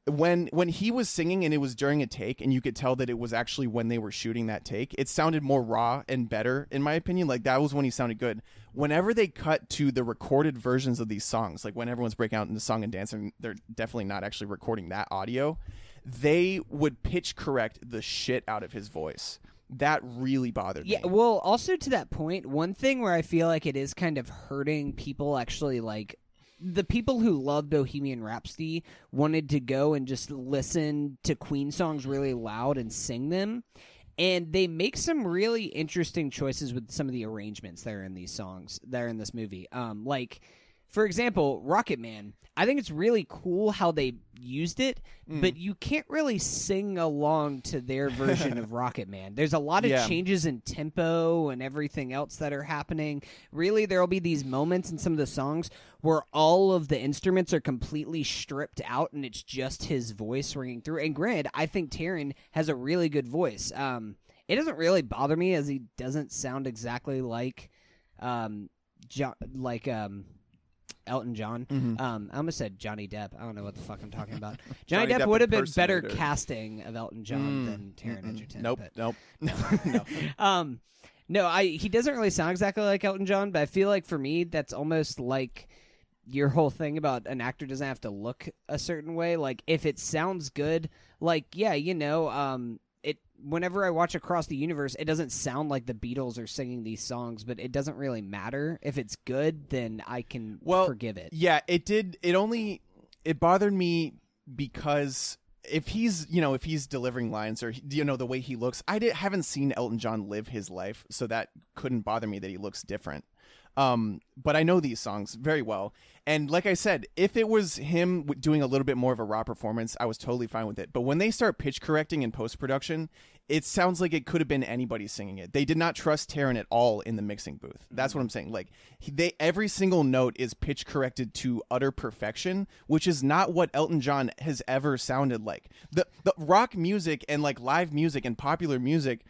Speaker 3: when when he was singing and it was during a take and you could tell that it was actually when they were shooting that take it sounded more raw and better in my opinion. Like that was when he sounded good. Whenever they cut to the recorded versions of these songs like when everyone's breaking out into song and dance and they're definitely not actually recording that audio they would pitch correct the shit out of his voice. That really bothered
Speaker 2: Yeah,
Speaker 3: me.
Speaker 2: Yeah, well, also to that point, one thing where I feel like it is kind of hurting people actually like the people who love Bohemian Rhapsody wanted to go and just listen to Queen songs really loud and sing them. And they make some really interesting choices with some of the arrangements that are in these songs that are in this movie. Um, like, for example, Rocket Man. I think it's really cool how they used it,
Speaker 3: Mm.
Speaker 2: but you can't really sing along to their version of Rocket Man. There's a lot of
Speaker 3: Yeah.
Speaker 2: changes in tempo and everything else that are happening. Really, there'll be these moments in some of the songs where all of the instruments are completely stripped out and it's just his voice ringing through. And granted, I think Taron has a really good voice. Um, it doesn't really bother me as he doesn't sound exactly like, um, jo- like um, Elton John.
Speaker 3: Mhm.
Speaker 2: Um, I almost said Johnny Depp. I don't know what the fuck I'm talking about. Johnny,
Speaker 1: Johnny
Speaker 2: Depp,
Speaker 1: Depp
Speaker 2: would have been better casting of Elton John
Speaker 3: Mm,
Speaker 2: than Taron. Egerton.
Speaker 3: nope
Speaker 2: but-
Speaker 3: nope no
Speaker 2: um, no, I he doesn't really sound exactly like Elton John, but I feel like for me that's almost like your whole thing about an actor doesn't have to look a certain way. Like if it sounds good, like yeah, you know, um. Whenever I watch Across the Universe, it doesn't sound like the Beatles are singing these songs, but it doesn't really matter. If it's good, then I can
Speaker 3: Well,
Speaker 2: forgive it.
Speaker 3: Yeah, it did. It only it bothered me because if he's you know if he's delivering lines or you know the way he looks, I did, haven't seen Elton John live his life, so that couldn't bother me that he looks different. Um, but I know these songs very well, and like I said, if it was him doing a little bit more of a raw performance, I was totally fine with it. But when they start pitch correcting in post production, it sounds like it could have been anybody singing it. They did not trust Taron at all in the mixing booth. That's what mm-hmm. I'm saying. Like they, every single note is pitch corrected to utter perfection, which is not what Elton John has ever sounded like. The the rock music and like live music and popular music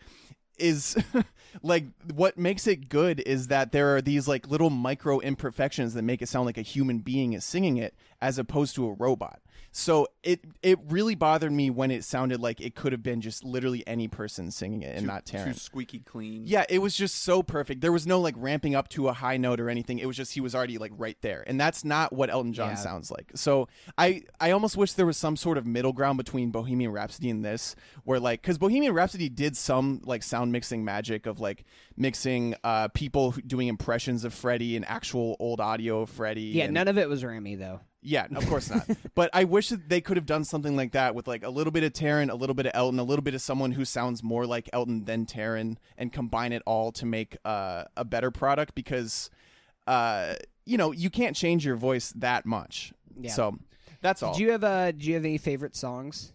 Speaker 3: is like what makes it good is that there are these like little micro imperfections that make it sound like a human being is singing it as opposed to a robot. So it it really bothered me when it sounded like it could have been just literally any person singing it and
Speaker 1: Too-
Speaker 3: not
Speaker 1: Too squeaky clean.
Speaker 3: Yeah, it was just so perfect. There was no like ramping up to a high note or anything. It was just he was already like right there. And that's not what Elton John
Speaker 2: Yeah.
Speaker 3: sounds like. So I I almost wish there was some sort of middle ground between Bohemian Rhapsody and this where like cuz Bohemian Rhapsody did some like sound mixing magic of like mixing uh people doing impressions of Freddie and actual old audio of Freddie.
Speaker 2: Yeah,
Speaker 3: and-
Speaker 2: none of it was Rami though.
Speaker 3: Yeah, of course not. but I wish that they could have done something like that with like a little bit of Taron, a little bit of Elton, a little bit of someone who sounds more like Elton than Taron, and combine it all to make uh, a better product. Because, uh, you know, you can't change your voice that much.
Speaker 2: Yeah.
Speaker 3: So that's all.
Speaker 2: Do you have uh do you have any favorite songs?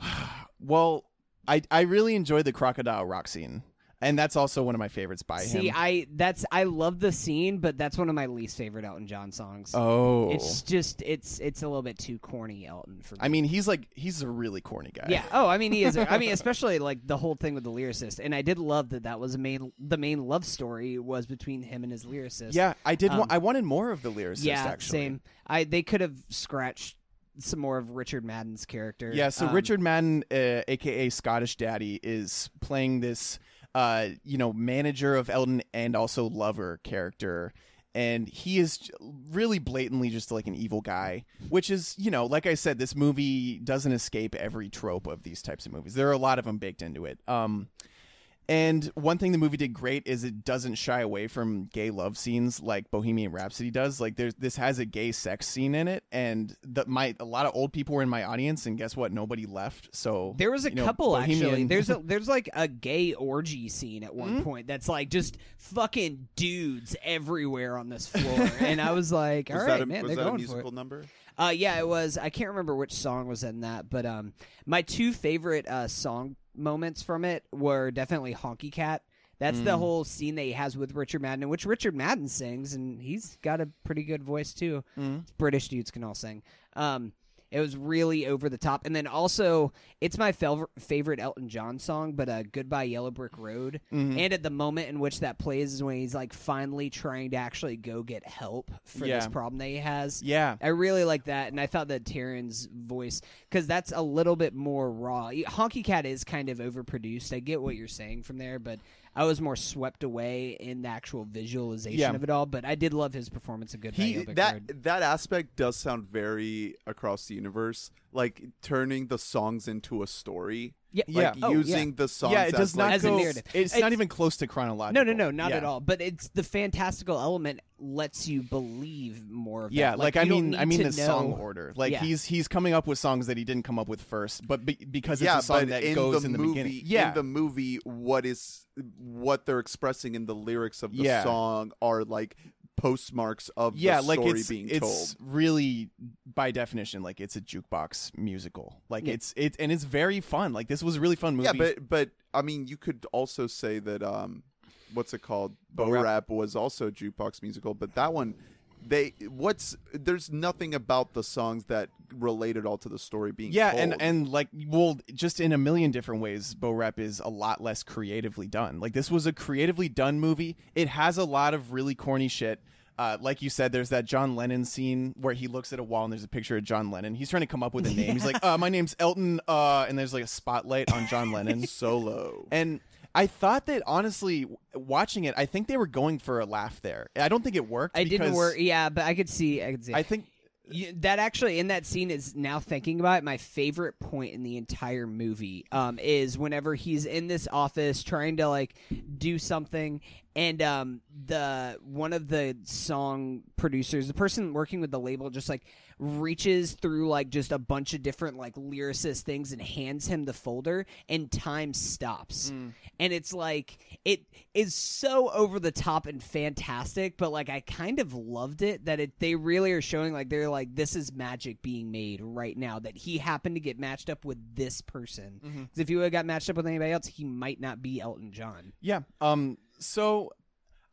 Speaker 3: well, I I really enjoyed the crocodile rock scene. And that's also one of my favorites by him. See.
Speaker 2: I that's I love the scene, but that's one of my least favorite Elton John songs.
Speaker 3: oh,
Speaker 2: It's just it's it's a little bit too corny, Elton. For me.
Speaker 3: I mean, he's like he's a really corny guy.
Speaker 2: yeah. Oh, I mean, he is. I mean, especially like the whole thing with the lyricist, and I did love that that was a main the main love story was between him and his lyricist.
Speaker 3: yeah. I did. wa-
Speaker 2: Um,
Speaker 3: I wanted more of the lyricist.
Speaker 2: yeah,
Speaker 3: actually.
Speaker 2: same. I they could have scratched some more of Richard Madden's character.
Speaker 3: Yeah, so
Speaker 2: Um,
Speaker 3: Richard Madden, uh, aka Scottish Daddy, is playing this, uh, you know, manager of Elton and also lover character, and he is really blatantly just like an evil guy. Which is, you know, like I said, this movie doesn't escape every trope of these types of movies. There are a lot of them baked into it. Um, and one thing the movie did great is it doesn't shy away from gay love scenes like Bohemian Rhapsody does. Like there's this has a gay sex scene in it, and the, my a lot of old people were in my audience, and guess what? Nobody left. So
Speaker 2: There was a
Speaker 3: you know,
Speaker 2: couple actually. There's a there's like a gay orgy scene at one point that's like just fucking dudes everywhere on this floor, and I was like, all
Speaker 1: Was
Speaker 2: right,
Speaker 1: a,
Speaker 2: man,
Speaker 1: was
Speaker 2: they're
Speaker 1: that a
Speaker 2: going for it.
Speaker 1: number?
Speaker 2: Uh, yeah, it was. I can't remember which song was in that, but um, my two favorite uh song moments from it were definitely Honky Cat. That's
Speaker 3: Mm.
Speaker 2: the whole scene that he has with Richard Madden, which Richard Madden sings, and he's got a pretty good voice too.
Speaker 3: Mm.
Speaker 2: British dudes can all sing. Um, it was really over the top, and then also it's my fel- favorite Elton John song, but uh, "Goodbye Yellow Brick Road."
Speaker 3: Mhm.
Speaker 2: And at the moment in which that plays is when he's like finally trying to actually go get help for this problem that he has.
Speaker 3: yeah,
Speaker 2: I really like that, and I thought that Taron's voice because that's a little bit more raw. Honky Cat is kind of overproduced. I get what you're saying from there, but I was more swept away in the actual visualization
Speaker 3: Yeah.
Speaker 2: of it all. But I did love his performance of Good
Speaker 1: He that
Speaker 2: Road.
Speaker 1: that aspect does sound very across the universe, like turning the songs into a story.
Speaker 2: Yeah,
Speaker 1: Like
Speaker 2: Oh,
Speaker 1: using the songs.
Speaker 3: yeah. It
Speaker 1: as,
Speaker 3: does not
Speaker 1: like,
Speaker 2: As a
Speaker 3: go.
Speaker 2: narrative.
Speaker 3: It's,
Speaker 2: It's-
Speaker 3: not even close to chronological.
Speaker 2: No, no, no, not
Speaker 3: Yeah.
Speaker 2: at all. But it's the fantastical element lets you believe more. Of
Speaker 3: Yeah,
Speaker 2: that.
Speaker 3: like, I mean, I mean the
Speaker 2: know-
Speaker 3: song order. Like
Speaker 2: Yeah.
Speaker 3: he's he's coming up with songs that he didn't come up with first, but be, because it's
Speaker 1: yeah,
Speaker 3: a song that
Speaker 1: in
Speaker 3: goes
Speaker 1: the
Speaker 3: in the
Speaker 1: movie,
Speaker 3: beginning. Yeah,
Speaker 1: in the movie, what is what they're expressing in the lyrics of the
Speaker 3: Yeah.
Speaker 1: song are like postmarks of
Speaker 3: yeah,
Speaker 1: the
Speaker 3: like
Speaker 1: story
Speaker 3: it's
Speaker 1: being
Speaker 3: it's
Speaker 1: told.
Speaker 3: really by definition like it's a jukebox musical. Like
Speaker 2: Yeah.
Speaker 3: it's it and it's very fun. Like this was a really fun movie.
Speaker 1: Yeah, but but I mean, you could also say that um, what's it called?
Speaker 3: Bo
Speaker 1: Bo
Speaker 3: Rap.
Speaker 1: Rap was also a jukebox musical, but that one, they what's there's nothing about the songs that relate at all to the story being
Speaker 3: yeah,
Speaker 1: told.
Speaker 3: and and like well, just in a million different ways, Bo Rap is a lot less creatively done. Like this was a creatively done movie. It has a lot of really corny shit. Uh, like you said, there's that John Lennon scene where he looks at a wall and there's a picture of John Lennon. He's trying to come up with a name. He's like, uh, "My name's Elton," uh, and there's like a spotlight on John Lennon.
Speaker 1: solo.
Speaker 3: And I thought that honestly, watching it, I think they were going for a laugh there. I don't think it worked.
Speaker 2: I didn't work. Yeah, but I could see. I could see.
Speaker 3: I think
Speaker 2: You, that actually in that scene is now thinking about it. My favorite point in the entire movie um, is whenever he's in this office trying to like do something, and um, the one of the song producers, the person working with the label, just like reaches through like just a bunch of different like lyricist things and hands him the folder, and time stops, and it's like it is so over the top and fantastic, but like I kind of loved it that it they really are showing like they're like this is magic being made right now that he happened to get matched up with this person. 'Cause if he would have got matched up with anybody else, he might not be Elton John.
Speaker 3: Yeah. Um. So,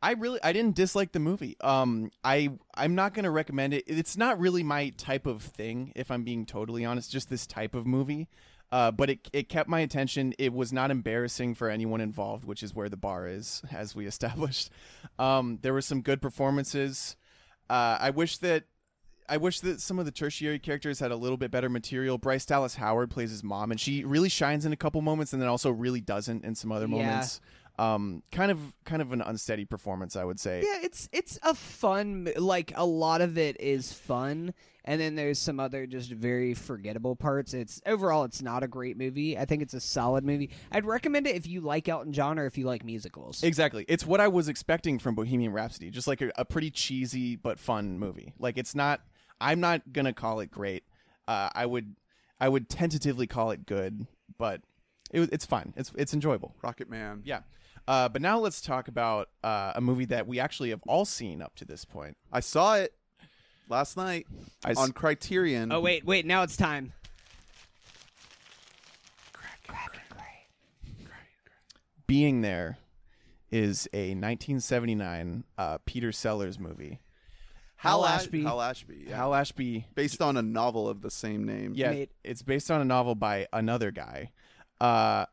Speaker 3: I really I didn't dislike the movie. Um. I I'm not gonna recommend it. It's not really my type of thing. If I'm being totally honest, just this type of movie. Uh, but it it kept my attention. It was not embarrassing for anyone involved, which is where the bar is, as we established. Um. There were some good performances. Uh. I wish that. I wish that some of the tertiary characters had a little bit better material. Bryce Dallas Howard plays his mom, and she really shines in a couple moments, and then also really doesn't in some other
Speaker 2: Yeah.
Speaker 3: moments um kind of kind of an unsteady performance i would say
Speaker 2: Yeah, it's it's a fun like a lot of it is fun and then there's some other just very forgettable parts. It's overall it's not a great movie. I think it's a solid movie. I'd recommend it if you like Elton John or if you like musicals.
Speaker 3: exactly it's what i was expecting from bohemian rhapsody just like a, a pretty cheesy but fun movie like it's not i'm not gonna call it great uh i would i would tentatively call it good but it, was- it's fine it's it's enjoyable
Speaker 1: Rocket Man.
Speaker 3: yeah uh, but now let's talk about uh, a movie that we actually have all seen up to this point.
Speaker 1: I saw it last night
Speaker 3: I s-
Speaker 1: on Criterion.
Speaker 2: Oh wait, wait, now it's time.
Speaker 3: Being there is a 1979 uh, Peter Sellers movie.
Speaker 1: Hal,
Speaker 2: Hal
Speaker 1: Ash-
Speaker 2: Ashby.
Speaker 1: Hal Ashby. Yeah.
Speaker 3: Hal Ashby
Speaker 1: Based on a novel of the same name.
Speaker 3: Yeah,
Speaker 2: Made-
Speaker 3: it's based on a novel by another guy. Uh,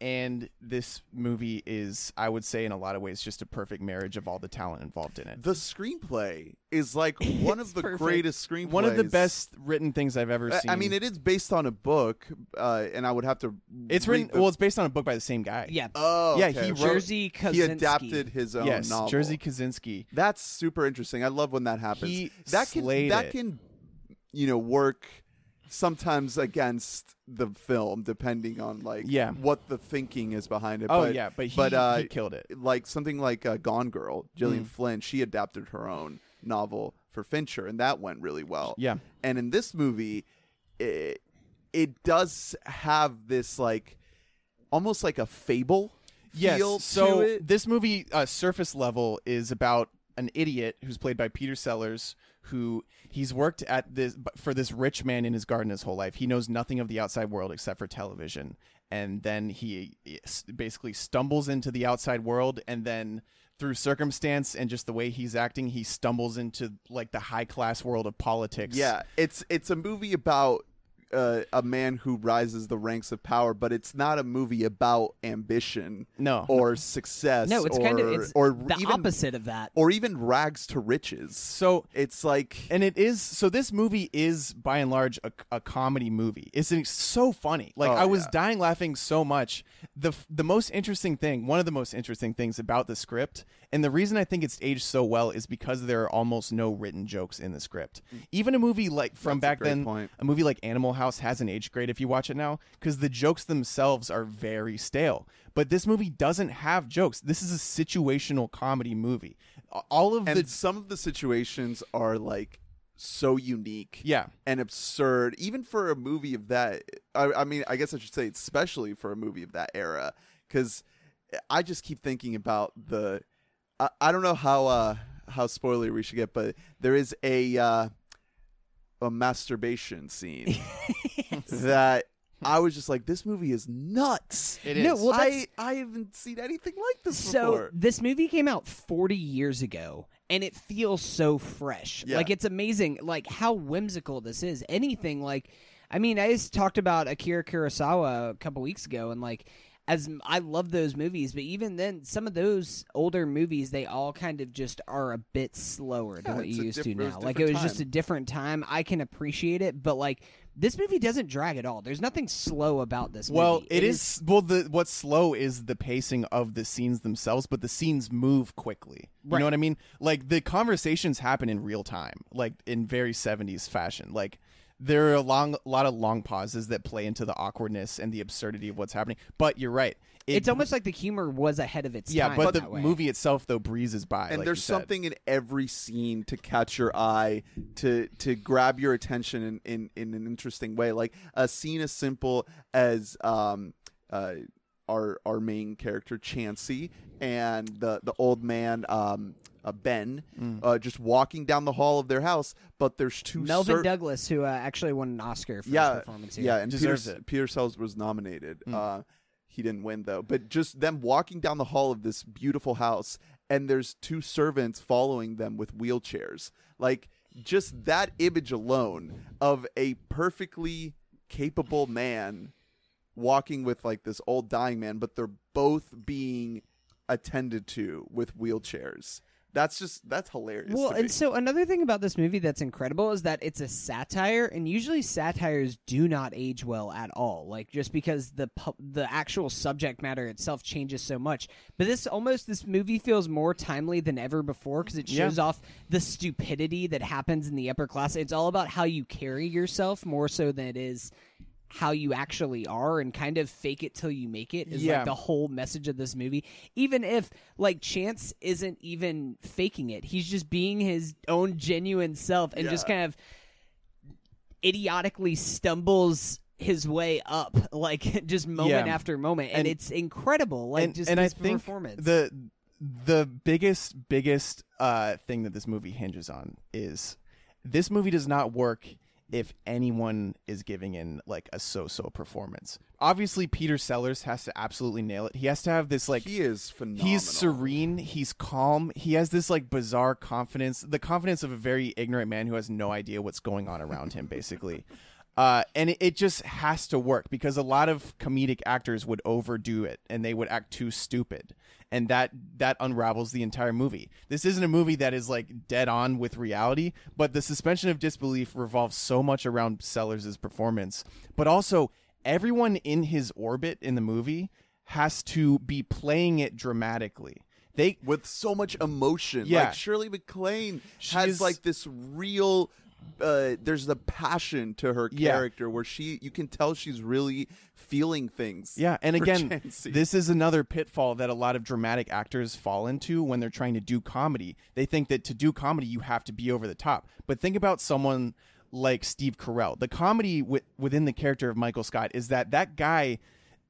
Speaker 3: and this movie is, I would say, in a lot of ways, just a perfect marriage of all the talent involved in it.
Speaker 1: The screenplay is like one of the
Speaker 2: perfect.
Speaker 1: greatest screenplays.
Speaker 3: One of the best written things I've ever seen.
Speaker 1: I mean, it is based on a book, uh, and I would have to.
Speaker 3: it's written.
Speaker 1: the-
Speaker 3: well, it's based on a book by the same guy.
Speaker 2: Yeah.
Speaker 1: Oh,
Speaker 3: Yeah, he wrote-
Speaker 2: Jerzy Kosinski.
Speaker 1: He adapted his own
Speaker 3: yes,
Speaker 1: novel.
Speaker 3: Jerzy Kosinski.
Speaker 1: That's super interesting. I love when that happens.
Speaker 3: He
Speaker 1: that can that
Speaker 3: it.
Speaker 1: can, you know, work sometimes against the film depending on like
Speaker 3: Yeah.
Speaker 1: what the thinking is behind it.
Speaker 3: Oh
Speaker 1: but,
Speaker 3: yeah, but he,
Speaker 1: but uh,
Speaker 3: he killed it.
Speaker 1: like something like uh, Gone Girl, Gillian
Speaker 3: Mm.
Speaker 1: Flynn, she adapted her own novel for Fincher, and that went really well.
Speaker 3: Yeah,
Speaker 1: And in this movie, it, it does have this like almost like a fable
Speaker 3: yes.
Speaker 1: feel
Speaker 3: so this movie, uh, surface level, is about an idiot who's played by Peter Sellers, who he's worked at this for this rich man in his garden his whole life. He knows nothing of the outside world except for television, and then he basically stumbles into the outside world, and then through circumstance and just the way he's acting, he stumbles into like the high class world of politics.
Speaker 1: Yeah, it's it's a movie about uh, a man who rises the ranks of power, but it's not a movie about ambition
Speaker 3: No.
Speaker 1: or success.
Speaker 2: No, it's
Speaker 1: or,
Speaker 2: kind of it's
Speaker 1: or
Speaker 2: the
Speaker 1: even,
Speaker 2: opposite of that.
Speaker 1: or even rags to riches.
Speaker 3: So
Speaker 1: It's like
Speaker 3: and it is so this movie is by and large a, a comedy movie it's it's so funny like
Speaker 1: Oh,
Speaker 3: i was
Speaker 1: yeah.
Speaker 3: dying laughing so much the the most interesting thing one of the most interesting things about the script and the reason i think it's aged so well is because there are almost no written jokes in the script even a movie like from
Speaker 1: Mm. That's
Speaker 3: back then
Speaker 1: point.
Speaker 3: a movie like animal house hasn't aged great if you watch it now because the jokes themselves are very stale. But this movie doesn't have jokes. This is a situational comedy movie. All of
Speaker 1: and
Speaker 3: the
Speaker 1: some of the situations are like so unique
Speaker 3: yeah.
Speaker 1: and absurd. Even for a movie of that I, I mean i guess i should say especially for a movie of that era because i just keep thinking about the i, I don't know how uh how spoilery we should get but there is a uh a masturbation scene that i was just like this movie is nuts
Speaker 3: it
Speaker 2: No, well,
Speaker 1: I,
Speaker 2: that's-
Speaker 1: I haven't seen anything like this
Speaker 2: So
Speaker 1: before
Speaker 2: this movie came out 40 years ago and it feels so fresh.
Speaker 1: Yeah.
Speaker 2: Like it's amazing like how whimsical this is. Anything like I mean, I just talked about Akira Kurosawa a couple weeks ago and like as I love those movies, but even then some of those older movies they all kind of just are a bit slower than what you used
Speaker 1: diff-
Speaker 2: to now. Like it was just a different time. I can appreciate it, but like this movie doesn't drag at all. There's nothing slow about this movie.
Speaker 3: Well, it is, well the what's slow is the pacing of the scenes themselves, but the scenes move quickly. You
Speaker 2: Right.
Speaker 3: know what I mean? Like the conversations happen in real time, like in very 70s fashion. Like there are a long a lot of long pauses that play into the awkwardness and the absurdity of what's happening. But you're right. It-
Speaker 2: it's almost like the humor was ahead of its
Speaker 3: yeah,
Speaker 2: time.
Speaker 3: but the
Speaker 2: way.
Speaker 3: movie itself though breezes by.
Speaker 1: and
Speaker 3: like
Speaker 1: there's something in every scene to catch your eye to to grab your attention in, in, in an interesting way like a scene as simple as um uh our our main character Chauncey and the the old man um uh, Ben
Speaker 3: Mm.
Speaker 1: uh, just walking down the hall of their house but there's two
Speaker 2: Melvyn
Speaker 1: cer-
Speaker 2: Douglas, who uh, actually won an Oscar for
Speaker 1: yeah
Speaker 2: his performance here.
Speaker 1: yeah and
Speaker 3: Deserves
Speaker 1: Peter,
Speaker 3: it.
Speaker 1: Peter Sellers was nominated
Speaker 3: Mm.
Speaker 1: uh he didn't win though but just them walking down the hall of this beautiful house and there's two servants following them with wheelchairs like just that image alone of a perfectly capable man walking with like this old dying man but they're both being attended to with wheelchairs that's just that's hilarious
Speaker 2: Well,
Speaker 1: to me.
Speaker 2: and so another thing about this movie that's incredible is that it's a satire, and usually satires do not age well at all. Like just because the pu- the actual subject matter itself changes so much, but this almost this movie feels more timely than ever before because it
Speaker 3: Yeah.
Speaker 2: shows off the stupidity that happens in the upper class. It's all about how you carry yourself more so than it is how you actually are and kind of fake it till you make it is
Speaker 3: Yeah.
Speaker 2: like the whole message of this movie even if like chance isn't even faking it he's just being his own genuine self and just kind of idiotically stumbles his way up like just moment
Speaker 3: Yeah.
Speaker 2: after moment and,
Speaker 3: And-
Speaker 2: it's incredible like
Speaker 3: and,
Speaker 2: just
Speaker 3: and
Speaker 2: his
Speaker 3: I think
Speaker 2: performance
Speaker 3: the the biggest biggest uh, thing that this movie hinges on is this movie does not work if anyone is giving in like a so-so performance. Obviously, Peter Sellers has to absolutely nail it. He has to have this like
Speaker 1: he is phenomenal.
Speaker 3: He's serene. He's calm. He has this like bizarre confidence, the confidence of a very ignorant man who has no idea what's going on around him, basically. Uh, and it, it just has to work because a lot of comedic actors would overdo it and they would act too stupid, and that that unravels the entire movie. This isn't a movie that is like dead on with reality, but the suspension of disbelief revolves so much around Sellers' performance, but also everyone in his orbit in the movie has to be playing it dramatically. They
Speaker 1: with so much emotion.
Speaker 3: Yeah.
Speaker 1: Like Shirley MacLaine has like this real uh there's the passion to her
Speaker 3: Yeah.
Speaker 1: character where she you can tell she's really feeling things.
Speaker 3: Yeah, and again, this is another pitfall that a lot of dramatic actors fall into when they're trying to do comedy. They think that to do comedy you have to be over the top. But think about someone like Steve Carell. The comedy wi- within the character of Michael Scott is that that guy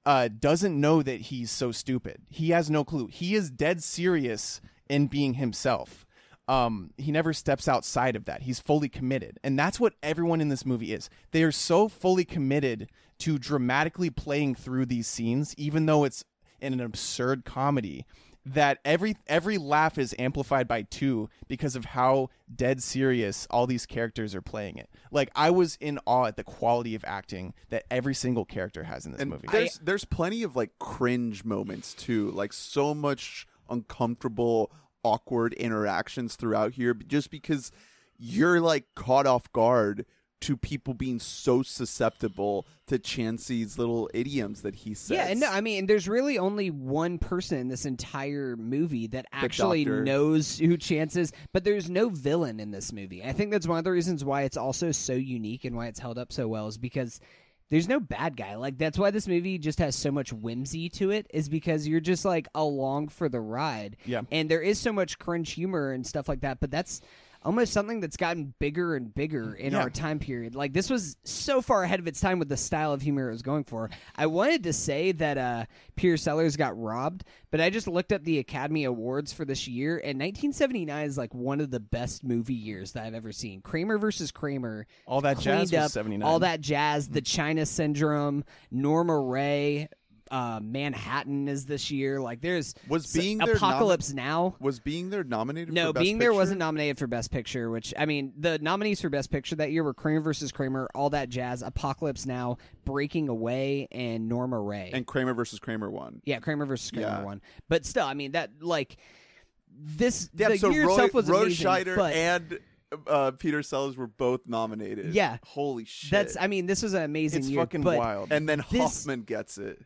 Speaker 3: uh, doesn't know that he's so stupid. He has no clue. He is dead serious in being himself. Um, he never steps outside of that. He's fully committed. And that's what everyone in this movie is. They are so fully committed to dramatically playing through these scenes, even though it's in an absurd comedy, that every every laugh is amplified by two because of how dead serious all these characters are playing it. Like I was in awe at the quality of acting that every single character has in this
Speaker 1: and
Speaker 3: movie.
Speaker 1: there's there's plenty of like cringe moments too. Like so much uncomfortable awkward interactions throughout here just because you're like caught off guard to people being so susceptible to Chauncey's little idioms that he says.
Speaker 2: Yeah, and no, I mean, there's really only one person in this entire movie that actually knows who Chance is, but there's no villain in this movie. I think that's one of the reasons why it's also so unique and why it's held up so well is because there's no bad guy. Like that's why this movie just has so much whimsy to it is because you're just like along for the ride.
Speaker 3: Yeah.
Speaker 2: And there is so much cringe humor and stuff like that, but that's almost something that's gotten bigger and bigger in
Speaker 3: Yeah.
Speaker 2: our time period. Like this was so far ahead of its time with the style of humor it was going for. I wanted to say that uh Peter Sellers got robbed, but I just looked up the Academy Awards for this year and 1979 is like one of the best movie years that I've ever seen. Kramer versus Kramer.
Speaker 3: All that jazz
Speaker 2: up
Speaker 3: 79.
Speaker 2: All that jazz, the China Syndrome, Norma Rae, uh, Manhattan is this year. Like there's
Speaker 1: Was
Speaker 2: s-
Speaker 1: Being There
Speaker 2: Apocalypse Now.
Speaker 1: was being there nominated
Speaker 2: No,
Speaker 1: for Best
Speaker 2: being there wasn't nominated for Best Picture. Which I mean, the nominees for Best Picture that year were Kramer versus Kramer, All That Jazz, Apocalypse Now, Breaking Away, and Norma Rae.
Speaker 1: and Kramer versus Kramer won.
Speaker 2: yeah, Kramer versus Kramer
Speaker 1: Yeah.
Speaker 2: won. But still, I mean that like this
Speaker 1: Yeah,
Speaker 2: the
Speaker 1: so
Speaker 2: year
Speaker 1: Roy,
Speaker 2: itself was
Speaker 1: Roy
Speaker 2: amazing.
Speaker 1: Scheider
Speaker 2: but
Speaker 1: and uh, Peter Sellers were both nominated.
Speaker 2: Yeah.
Speaker 1: holy shit!
Speaker 2: that's I mean this was an amazing
Speaker 3: it's
Speaker 2: year.
Speaker 3: fucking
Speaker 2: but
Speaker 3: wild.
Speaker 1: and then
Speaker 2: this-
Speaker 1: Hoffman gets it.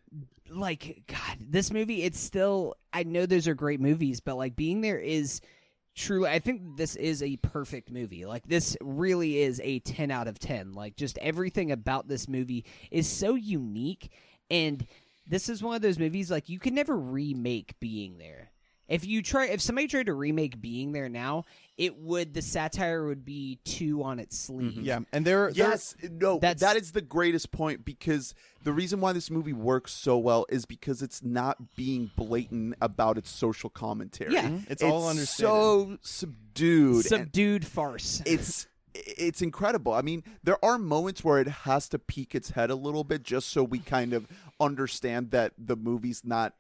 Speaker 2: like god this movie it's still i know those are great movies but like being there is truly i think this is a perfect movie like this really is a 10 out of 10 like just everything about this movie is so unique and this is one of those movies like you can never remake being there if you try if somebody tried to remake being there now it would the satire would be too on its sleeve
Speaker 3: yeah, and there, there-
Speaker 1: Yes, no,
Speaker 2: That's-
Speaker 1: that is the greatest point because the reason why this movie works so well is because it's not being blatant about its social commentary.
Speaker 2: Yeah.
Speaker 3: Mhm. It's all understated.
Speaker 1: so subdued.
Speaker 2: subdued farce
Speaker 1: it's it's incredible. I mean, there are moments where it has to peek its head a little bit just so we kind of understand that the movie's not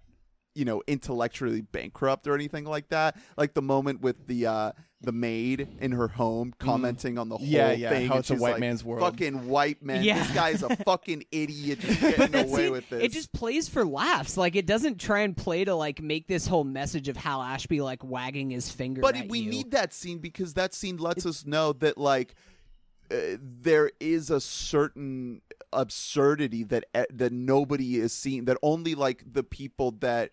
Speaker 1: you know intellectually bankrupt or anything like that like the moment with the uh the maid in her home commenting on the whole
Speaker 3: Mm. Yeah, yeah,
Speaker 1: thing
Speaker 3: how it's a white
Speaker 1: like,
Speaker 3: man's world.
Speaker 1: fucking white man
Speaker 2: Yeah.
Speaker 1: this guy's a fucking idiot just getting away
Speaker 2: scene,
Speaker 1: with this
Speaker 2: it just plays for laughs. Like it doesn't try and play to like make this whole message of Hal Ashby like wagging his finger.
Speaker 1: But we
Speaker 2: you.
Speaker 1: need that scene because that scene lets us know that like uh, there is a certain absurdity that that nobody is seeing that only like the people that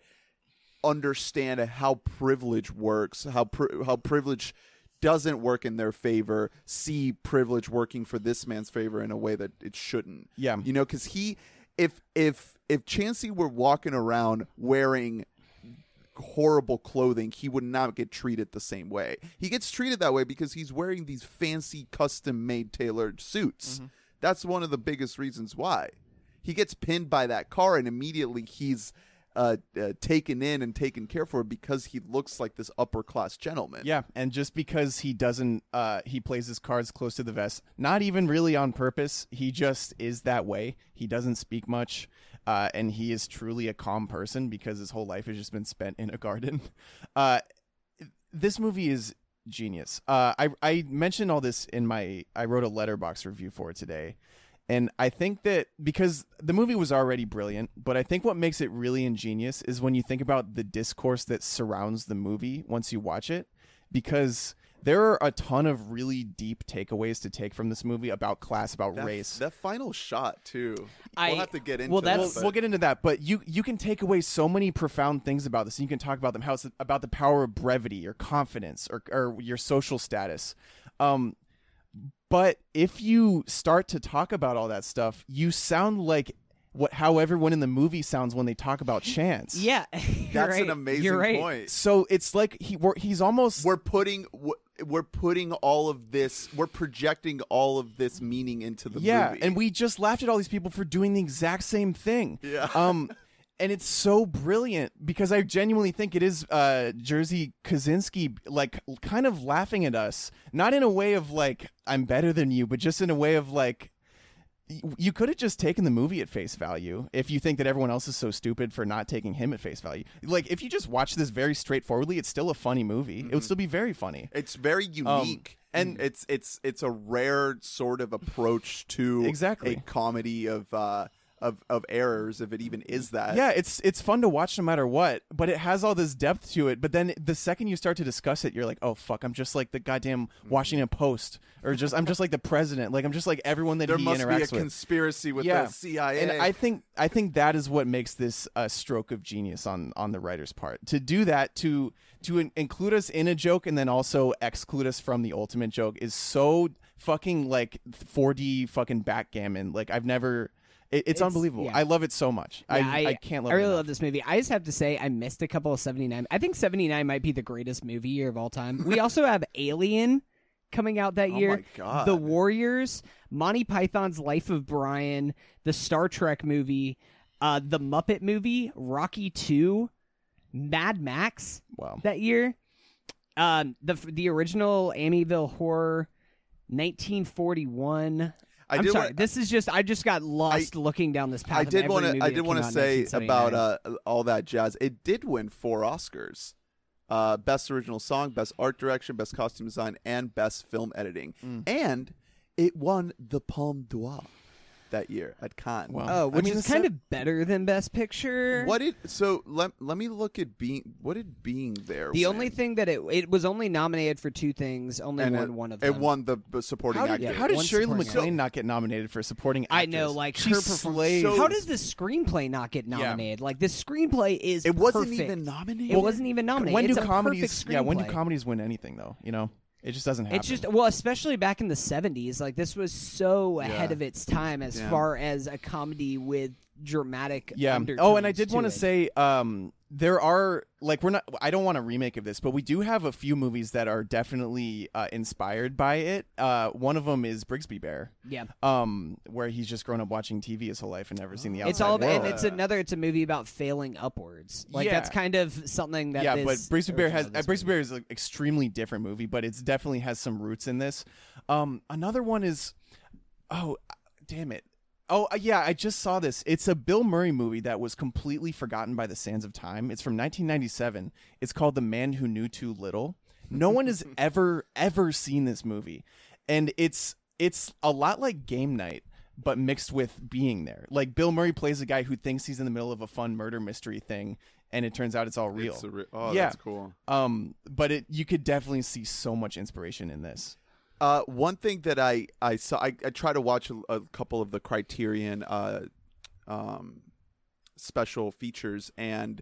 Speaker 1: understand how privilege works, how pri- how privilege doesn't work in their favor, see privilege working for this man's favor in a way that it shouldn't.
Speaker 3: Yeah.
Speaker 1: You know, cuz he if if if Chauncey were walking around wearing horrible clothing, he would not get treated the same way. He gets treated that way because he's wearing these fancy custom made tailored suits. Mm-hmm. That's one of the biggest reasons why. He gets pinned by that car and immediately he's uh, uh, taken in and taken care for because he looks like this upper class gentleman.
Speaker 3: Yeah, and just because he doesn't, uh, he plays his cards close to the vest, not even really on purpose. He just is that way. He doesn't speak much, uh, and he is truly a calm person because his whole life has just been spent in a garden. Uh, this movie is genius. Uh, I I mentioned all this in my I wrote a Letterboxd review for it today. And I think that because the movie was already brilliant, but I think what makes it really ingenious is when you think about the discourse that surrounds the movie once you watch it, because there are a ton of really deep takeaways to take from this movie about class, about
Speaker 1: That,
Speaker 3: race.
Speaker 1: That final shot too.
Speaker 2: I-
Speaker 1: we'll have to get into.
Speaker 2: well, that's-
Speaker 1: but-
Speaker 3: we'll get into that, but you you can take away so many profound things about this. And you can talk about them how it's about the power of brevity or confidence or or your social status. Um, but if you start to talk about all that stuff, you sound like what how everyone in the movie sounds when they talk about chance.
Speaker 2: Yeah,
Speaker 1: That's
Speaker 2: right.
Speaker 1: an amazing
Speaker 2: You're right.
Speaker 1: point.
Speaker 3: So it's like he we're, he's almost
Speaker 1: We're putting we're putting all of this. We're projecting all of this meaning into the
Speaker 3: yeah,
Speaker 1: movie.
Speaker 3: and we just laughed at all these people for doing the exact same thing.
Speaker 1: Yeah.
Speaker 3: Um, and it's so brilliant because I genuinely think it is uh Jerzy Kosinski like kind of laughing at us, not in a way of like I'm better than you, but just in a way of like y- you could have just taken the movie at face value if you think that everyone else is so stupid for not taking him at face value. Like if you just watch this very straightforwardly, it's still a funny movie. It would still be very funny.
Speaker 1: It's very unique,
Speaker 3: and-
Speaker 1: and it's it's it's a rare sort of approach to
Speaker 3: Exactly.
Speaker 1: a comedy of uh of of errors, if it even is that.
Speaker 3: Yeah, it's it's fun to watch no matter what, but it has all this depth to it. But then the second you start to discuss it, you're like, oh fuck, I'm just like the goddamn mm-hmm. Washington Post, or just I'm just like the president, like I'm just like everyone that
Speaker 1: there
Speaker 3: he
Speaker 1: must be a
Speaker 3: interacts with.
Speaker 1: conspiracy with
Speaker 3: Yeah.
Speaker 1: the CIA.
Speaker 3: And I think I think that is what makes this a stroke of genius on on the writer's part. To do that, to to in- include us in a joke and then also exclude us from the ultimate joke is so fucking like 4D fucking backgammon. Like I've never. It, it's,
Speaker 2: It's-
Speaker 3: unbelievable.
Speaker 2: yeah.
Speaker 3: I love it so much.
Speaker 2: Yeah,
Speaker 3: I, I can't love
Speaker 2: I really
Speaker 3: enough.
Speaker 2: love this movie. I just have to say, I missed a couple of seventy nine. I think seventy nine might be the greatest movie year of all time. We also have Alien coming out that
Speaker 1: Oh
Speaker 2: year.
Speaker 1: my God.
Speaker 2: The Warriors, Monty Python's Life of Brian, the Star Trek movie, uh, the Muppet movie, Rocky Two, Mad Max
Speaker 3: Wow.
Speaker 2: that year. Um, the the original Amityville Horror, nineteen forty one.
Speaker 1: I
Speaker 2: I'm
Speaker 1: did
Speaker 2: sorry.
Speaker 1: wanna-
Speaker 2: this is just I just got lost looking down this path.
Speaker 1: I did want to. I did want to say about uh, all that jazz. It did win four Oscars: uh, best original song, best art direction, best costume design, and best film editing.
Speaker 3: Mm.
Speaker 1: And it won the Palme d'Or that year at Cannes.
Speaker 3: Wow.
Speaker 2: Oh,
Speaker 3: I
Speaker 2: which
Speaker 3: mean,
Speaker 2: is kind
Speaker 3: se-
Speaker 2: of better than Best Picture.
Speaker 1: What did so? Let let me look at being. What did being there?
Speaker 2: The
Speaker 1: win?
Speaker 2: only thing that it it was only nominated for two things. Only
Speaker 1: and
Speaker 2: won
Speaker 1: it,
Speaker 2: one of
Speaker 1: it
Speaker 2: them.
Speaker 1: won the b- supporting
Speaker 3: How did,
Speaker 1: actor.
Speaker 3: how did Shirley
Speaker 2: supporting
Speaker 3: MacLaine not get nominated for supporting
Speaker 2: I know, like
Speaker 3: she
Speaker 2: her perform-
Speaker 3: slayed.
Speaker 1: so-
Speaker 2: How does the screenplay not get nominated? Like this screenplay is
Speaker 1: it wasn't
Speaker 2: perfect.
Speaker 1: even nominated.
Speaker 2: It wasn't even nominated.
Speaker 3: when do
Speaker 2: it's a
Speaker 3: comedies? Yeah, when do comedies win anything though? You know, it just doesn't happen.
Speaker 2: It's just well, especially back in the '70s. Like this was so ahead
Speaker 1: Yeah.
Speaker 2: of its time as
Speaker 1: Yeah.
Speaker 2: far as a comedy with dramatic.
Speaker 3: yeah. Oh, and I did
Speaker 2: to
Speaker 3: want to
Speaker 2: it.
Speaker 3: say, um, there are like we're not. I don't want a remake of this, but we do have a few movies that are definitely uh, inspired by it. Uh, one of them is Brigsby Bear.
Speaker 2: yeah.
Speaker 3: Um, where he's just grown up watching TV his whole life and never seen the outside
Speaker 2: It's all
Speaker 3: world.
Speaker 2: and it's another. It's a movie about failing upwards. Like
Speaker 3: Yeah.
Speaker 2: that's kind of something that.
Speaker 3: yeah, but Brigsby Bear has uh, Brigsby Bear is an extremely different movie, but it's definitely has some roots in this. Um, another one is, oh, damn it. Oh uh, yeah, I just saw this. It's a Bill Murray movie that was completely forgotten by the sands of time. It's from 1997. It's called The Man Who Knew Too Little. No one has ever ever seen this movie, and it's it's a lot like Game Night, but mixed with being there. Like Bill Murray plays a guy who thinks he's in the middle of a fun murder mystery thing, and it turns out it's all real.
Speaker 1: It's re- oh,
Speaker 3: Yeah.
Speaker 1: that's cool.
Speaker 3: Um, but it you could definitely see so much inspiration in this.
Speaker 1: Uh, one thing that I I saw I, I try to watch a, a couple of the Criterion uh, um, special features, and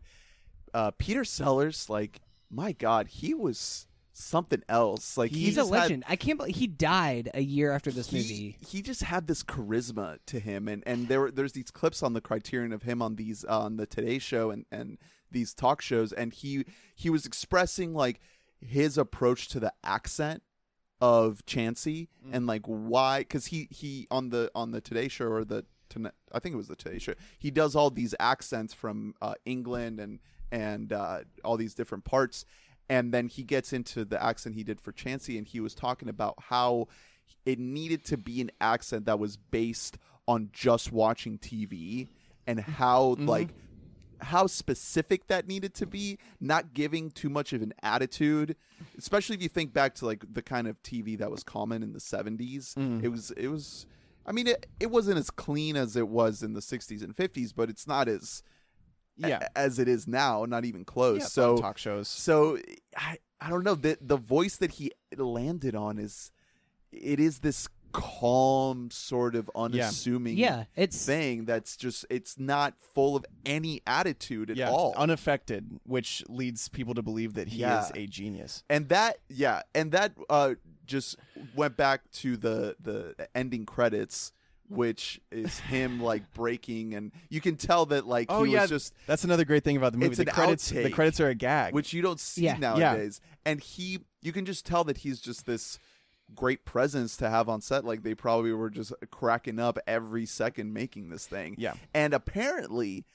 Speaker 1: uh, Peter Sellers, like my God, he was something else. Like he
Speaker 2: He's a
Speaker 1: just had-
Speaker 2: legend. I can't believe he died a year after this
Speaker 1: he,
Speaker 2: movie.
Speaker 1: he just had this charisma to him, and and there were there's these clips on the Criterion of him on these on the Today Show and and these talk shows, and he he was expressing like his approach to the accent of Chauncey and like why because he he on the on the Today Show or the Tonight, I think it was the Today Show. He does all these accents from uh, England and and uh, all these different parts, and then he gets into the accent he did for Chauncey, and he was talking about how it needed to be an accent that was based on just watching TV and how like how specific that needed to be, not giving too much of an attitude, especially if you think back to like the kind of TV that was common in the 70s. Mm. It was it was I mean it, it wasn't as clean as it was in the 60s and 50s, but it's not as
Speaker 3: Yeah.
Speaker 1: a- as it is now, not even close.
Speaker 3: Yeah,
Speaker 1: so
Speaker 3: talk shows.
Speaker 1: so I I don't know the the voice that he landed on is it is this calm sort of unassuming
Speaker 2: Yeah, it's
Speaker 1: thing that's just it's not full of any attitude at
Speaker 3: yeah,
Speaker 1: all.
Speaker 3: unaffected, which leads people to believe that he
Speaker 1: Yeah.
Speaker 3: is a genius.
Speaker 1: and that yeah, and that uh just went back to the the ending credits which is him like breaking and you can tell that like
Speaker 3: Oh
Speaker 1: he
Speaker 3: yeah,
Speaker 1: was just
Speaker 3: that's another great thing about the movie.
Speaker 1: It's
Speaker 3: the
Speaker 1: an
Speaker 3: credits, the credits are a gag.
Speaker 1: which you don't see
Speaker 2: Yeah.
Speaker 1: nowadays. And he, you can just tell that he's just this great presence to have on set. Like they probably were just cracking up every second making this thing.
Speaker 3: Yeah.
Speaker 1: And apparently,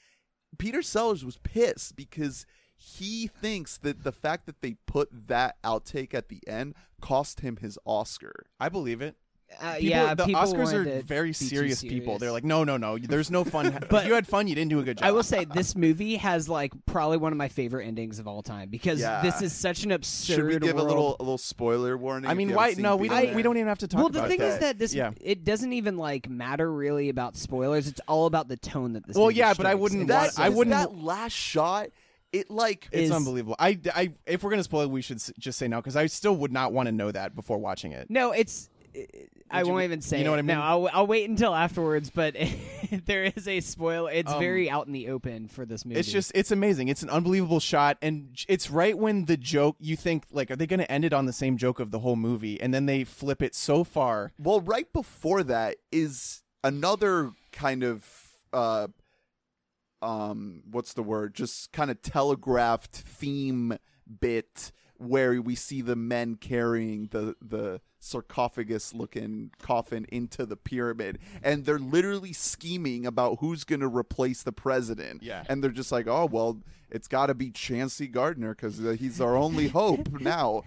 Speaker 1: Peter Sellers was pissed because he thinks that the fact that they put that outtake at the end cost him his Oscar.
Speaker 3: I believe it.
Speaker 2: Uh,
Speaker 3: People,
Speaker 2: yeah.
Speaker 3: the
Speaker 2: people
Speaker 3: Oscars are very
Speaker 2: be too
Speaker 3: serious, people. They're like, no, no, no. There's no fun.
Speaker 2: But-
Speaker 3: if you had fun, you didn't do a good job.
Speaker 2: I will say this movie has like probably one of my favorite endings of all time because
Speaker 1: Yeah.
Speaker 2: this is such an absurd.
Speaker 1: Should we give a little a little spoiler warning?
Speaker 3: I mean,
Speaker 1: you
Speaker 3: why? No, we don't. we don't even have to talk about it.
Speaker 2: Well,
Speaker 3: about
Speaker 2: the thing
Speaker 3: that.
Speaker 2: is that this
Speaker 3: Yeah.
Speaker 2: it doesn't even like matter really about spoilers. It's all about the tone that this.
Speaker 3: Well,
Speaker 2: movie
Speaker 3: yeah, but I wouldn't
Speaker 1: That,
Speaker 3: I wouldn't-
Speaker 1: that last shot. It like
Speaker 3: It's
Speaker 2: is-
Speaker 3: unbelievable. I, I, if we're gonna spoil it, we should s- just say no because I still would not want to know that before watching it.
Speaker 2: No, it's. I
Speaker 3: Would you-
Speaker 2: won't even say.
Speaker 3: you know
Speaker 2: it.
Speaker 3: what I mean?
Speaker 2: No, I'll, I'll wait until afterwards. But there is a spoil. It's
Speaker 3: Um,
Speaker 2: very out in the open for this movie.
Speaker 3: It's just, it's amazing. It's an unbelievable shot, and it's right when the joke you think like, are they gonna end it on the same joke of the whole movie, and then they flip it so far.
Speaker 1: Well, right before that is another kind of uh um what's the word? Just kind of telegraphed theme bit where we see the men carrying the the sarcophagus looking coffin into the pyramid and they're literally scheming about who's going to replace the president.
Speaker 3: Yeah.
Speaker 1: And they're just like, "Oh, well, it's got to be Chauncey Gardner cuz uh, he's our only hope now."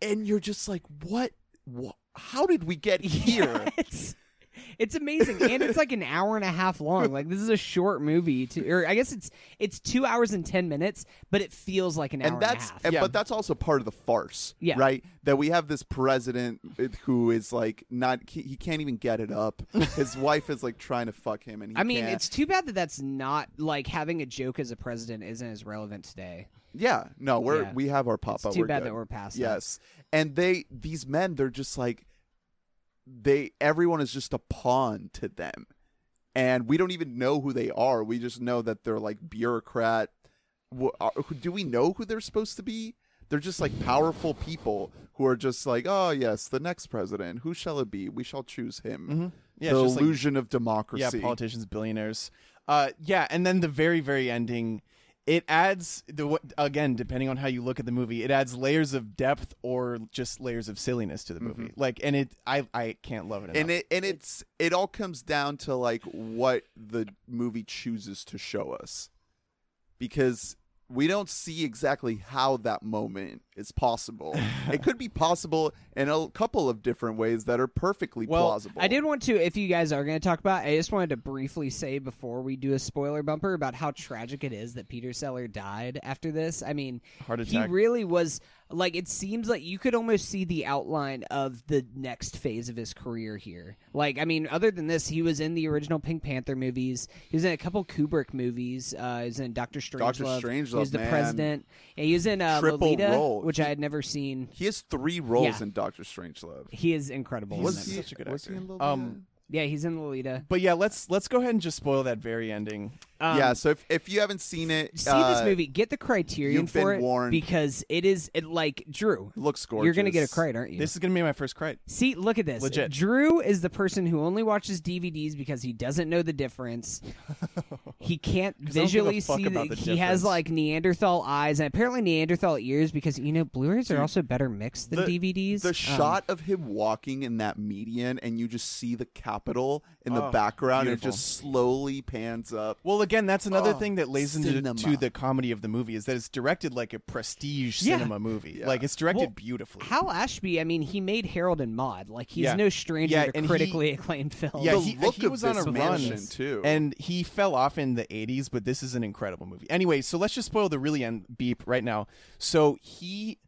Speaker 1: And you're just like, "What? Wha how did we get here?"
Speaker 2: It's, it's amazing, and it's like an hour and a half long. Like this is a short movie, to, or I guess it's it's two hours and ten minutes, but it feels like an hour
Speaker 1: and that's
Speaker 2: a half.
Speaker 1: and,
Speaker 3: Yeah.
Speaker 1: but that's also part of the farce
Speaker 2: Yeah.
Speaker 1: right that we have this president who is like not he, he can't even get it up his wife is like trying to fuck him and he
Speaker 2: I mean,
Speaker 1: can't.
Speaker 2: it's too bad that that's not like having a joke as a president isn't as relevant today.
Speaker 1: yeah no we're
Speaker 2: Yeah.
Speaker 1: we have our pop
Speaker 2: It's
Speaker 1: up
Speaker 2: too
Speaker 1: we're
Speaker 2: bad
Speaker 1: good.
Speaker 2: that we're past that.
Speaker 1: yes and they these men they're just like they everyone is just a pawn to them. And we don't even know who they are. We just know that they're like bureaucrat. Wh- are- who- do we know who they're supposed to be? They're just like powerful people who are just like oh yes the next president. Who shall it be? We shall choose him.
Speaker 3: Mm-hmm. Yeah,
Speaker 1: the
Speaker 3: just like-
Speaker 1: illusion of democracy.
Speaker 3: Yeah, politicians, billionaires. Uh, yeah, and then the very, very ending, it adds the what- again, depending on how you look at the movie, it adds layers of depth or just layers of silliness to the movie. Mm-hmm. Like, and it, I, I can't love it enough.
Speaker 1: and it and it's it all comes down to like what the movie chooses to show us because we don't see exactly how that moment is possible it could be possible in a couple of different ways that are perfectly
Speaker 3: Well,
Speaker 1: plausible
Speaker 2: I did want to, if you guys are going to talk about, I just wanted to briefly say before we do a spoiler bumper about how tragic it is that Peter Seller died after this. I mean,
Speaker 3: Heart attack.
Speaker 2: he really was like it seems like you could almost see the outline of the next phase of his career here. Like, I mean, other than this, he was in the original Pink Panther movies. He was in a couple Kubrick movies. Uh, he was in Doctor Strangelove.
Speaker 1: Dr.
Speaker 2: He was the
Speaker 1: man.
Speaker 2: president. And he was in uh,
Speaker 1: Triple
Speaker 2: Lolita,
Speaker 1: role.
Speaker 2: which I had never seen.
Speaker 1: he has three roles
Speaker 2: Yeah.
Speaker 1: in doctor Strange. Love.
Speaker 2: He is incredible. in
Speaker 1: was
Speaker 2: that
Speaker 1: he
Speaker 3: such a good
Speaker 1: was he
Speaker 3: actor.
Speaker 1: in
Speaker 3: Um,
Speaker 2: Yeah, he's in Lolita.
Speaker 3: but yeah, let's let's go ahead and just spoil that very ending.
Speaker 2: Um,
Speaker 1: yeah. So if, if you haven't seen it,
Speaker 2: see
Speaker 1: uh,
Speaker 2: this movie. Get the Criterion
Speaker 1: you've
Speaker 2: for
Speaker 1: been
Speaker 2: it
Speaker 1: warned.
Speaker 2: because it is it, like Drew.
Speaker 1: Looks gorgeous.
Speaker 2: You're gonna get a crate, aren't you?
Speaker 3: This is gonna be my first crate.
Speaker 2: See, look at this.
Speaker 3: Legit.
Speaker 2: Drew is the person who only watches DVDs because he doesn't know the difference. he can't
Speaker 3: 'Cause I don't
Speaker 2: visually
Speaker 3: fuck
Speaker 2: see the,
Speaker 3: the
Speaker 2: he has like Neanderthal eyes and apparently Neanderthal ears because you know Blu-rays are also better mixed than
Speaker 1: the,
Speaker 2: DVDs.
Speaker 1: The
Speaker 2: Um,
Speaker 1: shot of him walking in that median, and you just see the Capitol in the
Speaker 3: Oh,
Speaker 1: background, and it just slowly pans up.
Speaker 3: Well, again, that's another
Speaker 1: Oh,
Speaker 3: thing that lays into
Speaker 1: cinema.
Speaker 3: to the comedy of the movie is that it's directed like a prestige
Speaker 2: Yeah.
Speaker 3: cinema movie.
Speaker 1: Yeah.
Speaker 3: Like it's directed
Speaker 2: Well,
Speaker 3: beautifully.
Speaker 2: Hal Ashby, I mean, he made Harold and Maude. Like he's
Speaker 3: Yeah.
Speaker 2: no stranger
Speaker 3: Yeah,
Speaker 2: to
Speaker 3: and he-
Speaker 2: critically acclaimed films.
Speaker 3: yeah,
Speaker 1: The
Speaker 3: he,
Speaker 1: look
Speaker 3: he
Speaker 1: of
Speaker 3: was on a run
Speaker 1: too.
Speaker 3: and he fell off in the '80s. But this is an incredible movie. Anyway, so let's just spoil the really end beep right now. So he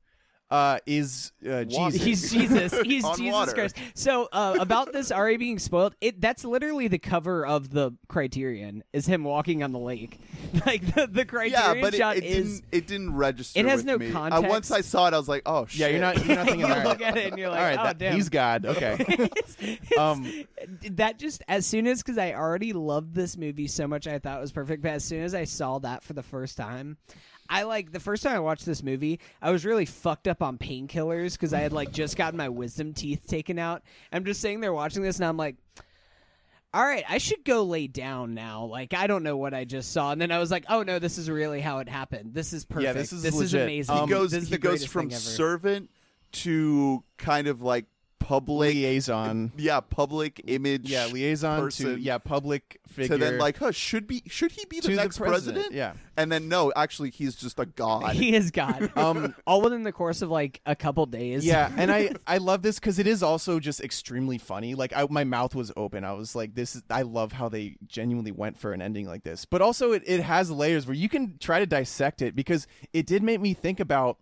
Speaker 3: uh, is uh, Jesus.
Speaker 2: He's Jesus. He's
Speaker 1: On
Speaker 2: Jesus
Speaker 1: water.
Speaker 2: Christ. So uh, about this already being spoiled, it that's literally the cover of the Criterion is him walking on the lake. Like the, the
Speaker 1: Yeah,
Speaker 2: Criterion
Speaker 1: but it,
Speaker 2: shot
Speaker 1: it
Speaker 2: is.
Speaker 1: didn't. It didn't register.
Speaker 2: It has
Speaker 1: with
Speaker 2: no
Speaker 1: me.
Speaker 2: Context.
Speaker 1: once I saw it, I was like, "Oh shit!"
Speaker 3: yeah, you're not. You're not thinking.
Speaker 2: you
Speaker 3: right.
Speaker 2: look at it and you're like,
Speaker 3: all right,
Speaker 2: oh
Speaker 3: that-
Speaker 2: damn.
Speaker 3: he's God. Okay.
Speaker 2: It's- it's-
Speaker 3: Um,
Speaker 2: that just as soon as because I already loved this movie so much I thought it was perfect, but as soon as I saw that for the first time, I like the first time I watched this movie, I was really fucked up on painkillers because I had like just gotten my wisdom teeth taken out. I'm just sitting there watching this and I'm like. All right, I should go lay down now. Like I don't know what I just saw, and then I was like, "Oh no, this is really how it happened. This is perfect.
Speaker 3: Yeah, this is
Speaker 2: this
Speaker 3: legit.
Speaker 2: amazing.
Speaker 1: he
Speaker 3: Um,
Speaker 1: goes.
Speaker 2: this is
Speaker 1: He
Speaker 2: the
Speaker 1: goes from servant to kind of like public.
Speaker 3: liaison.
Speaker 1: Yeah, public image.
Speaker 3: Yeah, liaison to yeah public figure.
Speaker 1: To then like, huh? Should be? Should he be the
Speaker 3: To the
Speaker 1: next
Speaker 3: president, yeah.
Speaker 1: And then no, actually, he's just a god.
Speaker 2: he is God.
Speaker 3: Um,
Speaker 2: all within the course of like a couple days.
Speaker 3: Yeah, and I I love this because it is also just extremely funny. Like I, my mouth was open. I was like, this is. I love how they genuinely went for an ending like this. But also, it it has layers where you can try to dissect it because it did make me think about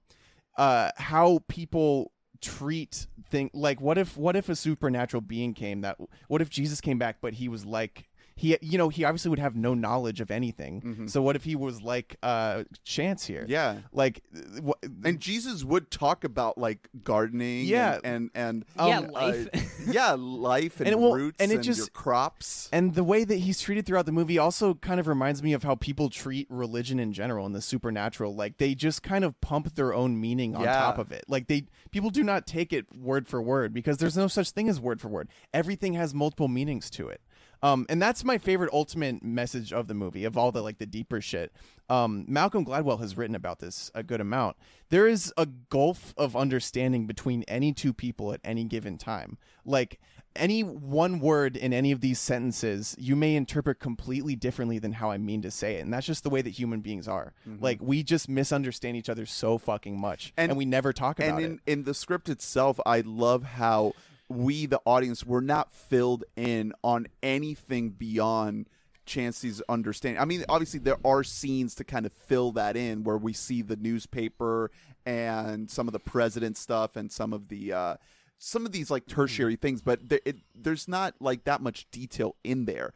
Speaker 3: uh how people treat thing like what if what if a supernatural being came that what if Jesus came back but he was like he you know he obviously would have no knowledge of anything so what if he was like uh chance here
Speaker 1: yeah.
Speaker 3: like wh-
Speaker 1: And Jesus would talk about like gardening,
Speaker 3: Yeah.
Speaker 1: and and,
Speaker 2: Yeah,
Speaker 1: and,
Speaker 2: life.
Speaker 1: uh, yeah, life and,
Speaker 3: And it will-
Speaker 1: roots,
Speaker 3: and it
Speaker 1: your
Speaker 3: just-
Speaker 1: crops.
Speaker 3: And the way that he's treated throughout the movie also kind of reminds me of how people treat religion in general and the supernatural. Like they just kind of pump their own meaning on
Speaker 1: Yeah.
Speaker 3: top of it. Like they people do not take it word for word because there's no such thing as word for word. Everything has multiple meanings to it. Um, and that's my favorite ultimate message of the movie of all the like the deeper shit. Um, Malcolm Gladwell has written about this a good amount. There is a gulf of understanding between any two people at any given time. Like any one word in any of these sentences you may interpret completely differently than how I mean to say it. And that's just the way that human beings are. Like we just misunderstand each other so fucking much and,
Speaker 1: And-
Speaker 3: we never talk about it.
Speaker 1: and in,
Speaker 3: it.
Speaker 1: in the script itself, I love how we, the audience, were not filled in on anything beyond Chauncey's understanding. I mean, obviously there are scenes to kind of fill that in where we see the newspaper and some of the president stuff and some of the uh, some of these like tertiary things, but there, it, there's not like that much detail in there.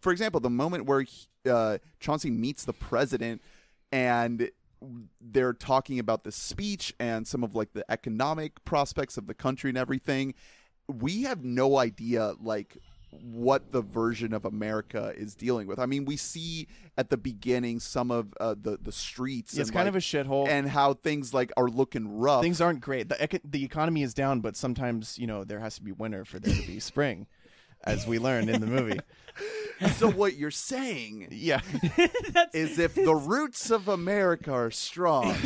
Speaker 1: For example, the moment where he, uh, Chauncey meets the president and they're talking about the speech and some of like the economic prospects of the country and everything we have no idea like what the version of America is dealing with. I mean, we see at the beginning some of uh, the the streets.
Speaker 3: It's
Speaker 1: and,
Speaker 3: kind of a shithole.
Speaker 1: and how things like are looking rough.
Speaker 3: Things aren't great. The eco- the economy is down, but sometimes you know there has to be winter for there to be spring, as we learned in the movie.
Speaker 1: so what you're saying
Speaker 3: Yeah,
Speaker 1: is if the roots of America are strong,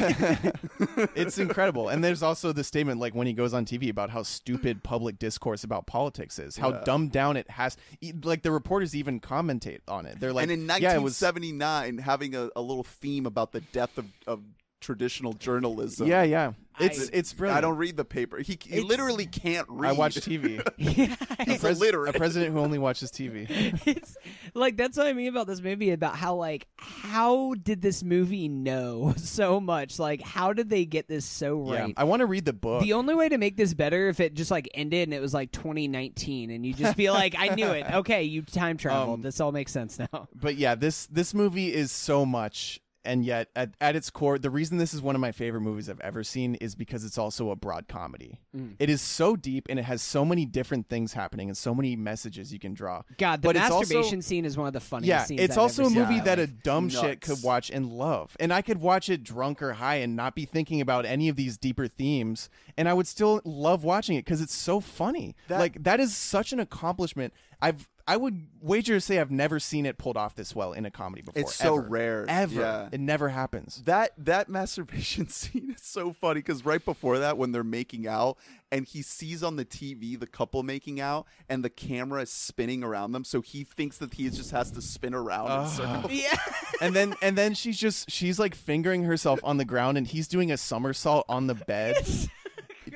Speaker 3: it's incredible. And there's also the statement like when he goes on TV about how stupid public discourse about politics is, how dumbed down it has. e- Like the reporters even commentate on it. They're like,
Speaker 1: and in
Speaker 3: yeah, it was
Speaker 1: 1979, having a, a little theme about the death of, of traditional journalism.
Speaker 3: Yeah, yeah. It's
Speaker 2: I-
Speaker 3: it's brilliant.
Speaker 1: I don't read the paper. He, he
Speaker 2: It's-
Speaker 1: literally can't read.
Speaker 3: I watch TV.
Speaker 2: yeah,
Speaker 1: He's
Speaker 3: Pres-
Speaker 1: illiterate.
Speaker 3: a president who only watches TV.
Speaker 2: it's like that's what I mean about this movie about how like how did this movie know so much? Like how did they get this so
Speaker 3: Yeah,
Speaker 2: right?
Speaker 3: I want to read the book.
Speaker 2: The only way to make this better if it just like ended and it was like 2019 and you just be like, I knew it. Okay, you time traveled.
Speaker 3: Um,
Speaker 2: this all makes sense now.
Speaker 3: but yeah, this this movie is so much. And yet at, at its core, the reason this is one of my favorite movies I've ever seen is because it's also a broad comedy.
Speaker 2: Mm.
Speaker 3: It is so deep and it has so many different things happening and so many messages you can draw.
Speaker 2: God, the
Speaker 3: But it's also-
Speaker 2: masturbation scene is one of the funniest
Speaker 3: Yeah,
Speaker 2: scenes.
Speaker 3: it's
Speaker 2: I've
Speaker 3: also
Speaker 2: ever
Speaker 3: a
Speaker 2: seen
Speaker 3: movie
Speaker 2: my
Speaker 3: that a
Speaker 2: life.
Speaker 3: dumb shit could watch and love. And I could watch it drunk or high and not be thinking about any of these deeper themes, and I would still love watching it because it's so funny.
Speaker 1: That-
Speaker 3: like that is such an accomplishment. I've I would wager to say I've never seen it pulled off this well in a comedy before.
Speaker 1: It's so
Speaker 3: ever.
Speaker 1: rare.
Speaker 3: Ever.
Speaker 1: Yeah.
Speaker 3: It never happens.
Speaker 1: That that masturbation scene is so funny because right before that, when they're making out, and he sees on the TV the couple making out, and the camera is spinning around them, so he thinks that he just has to spin around in
Speaker 3: Ah.
Speaker 1: circles.
Speaker 2: Yeah.
Speaker 3: and then and then she's just she's like fingering herself on the ground and he's doing a somersault on the bed.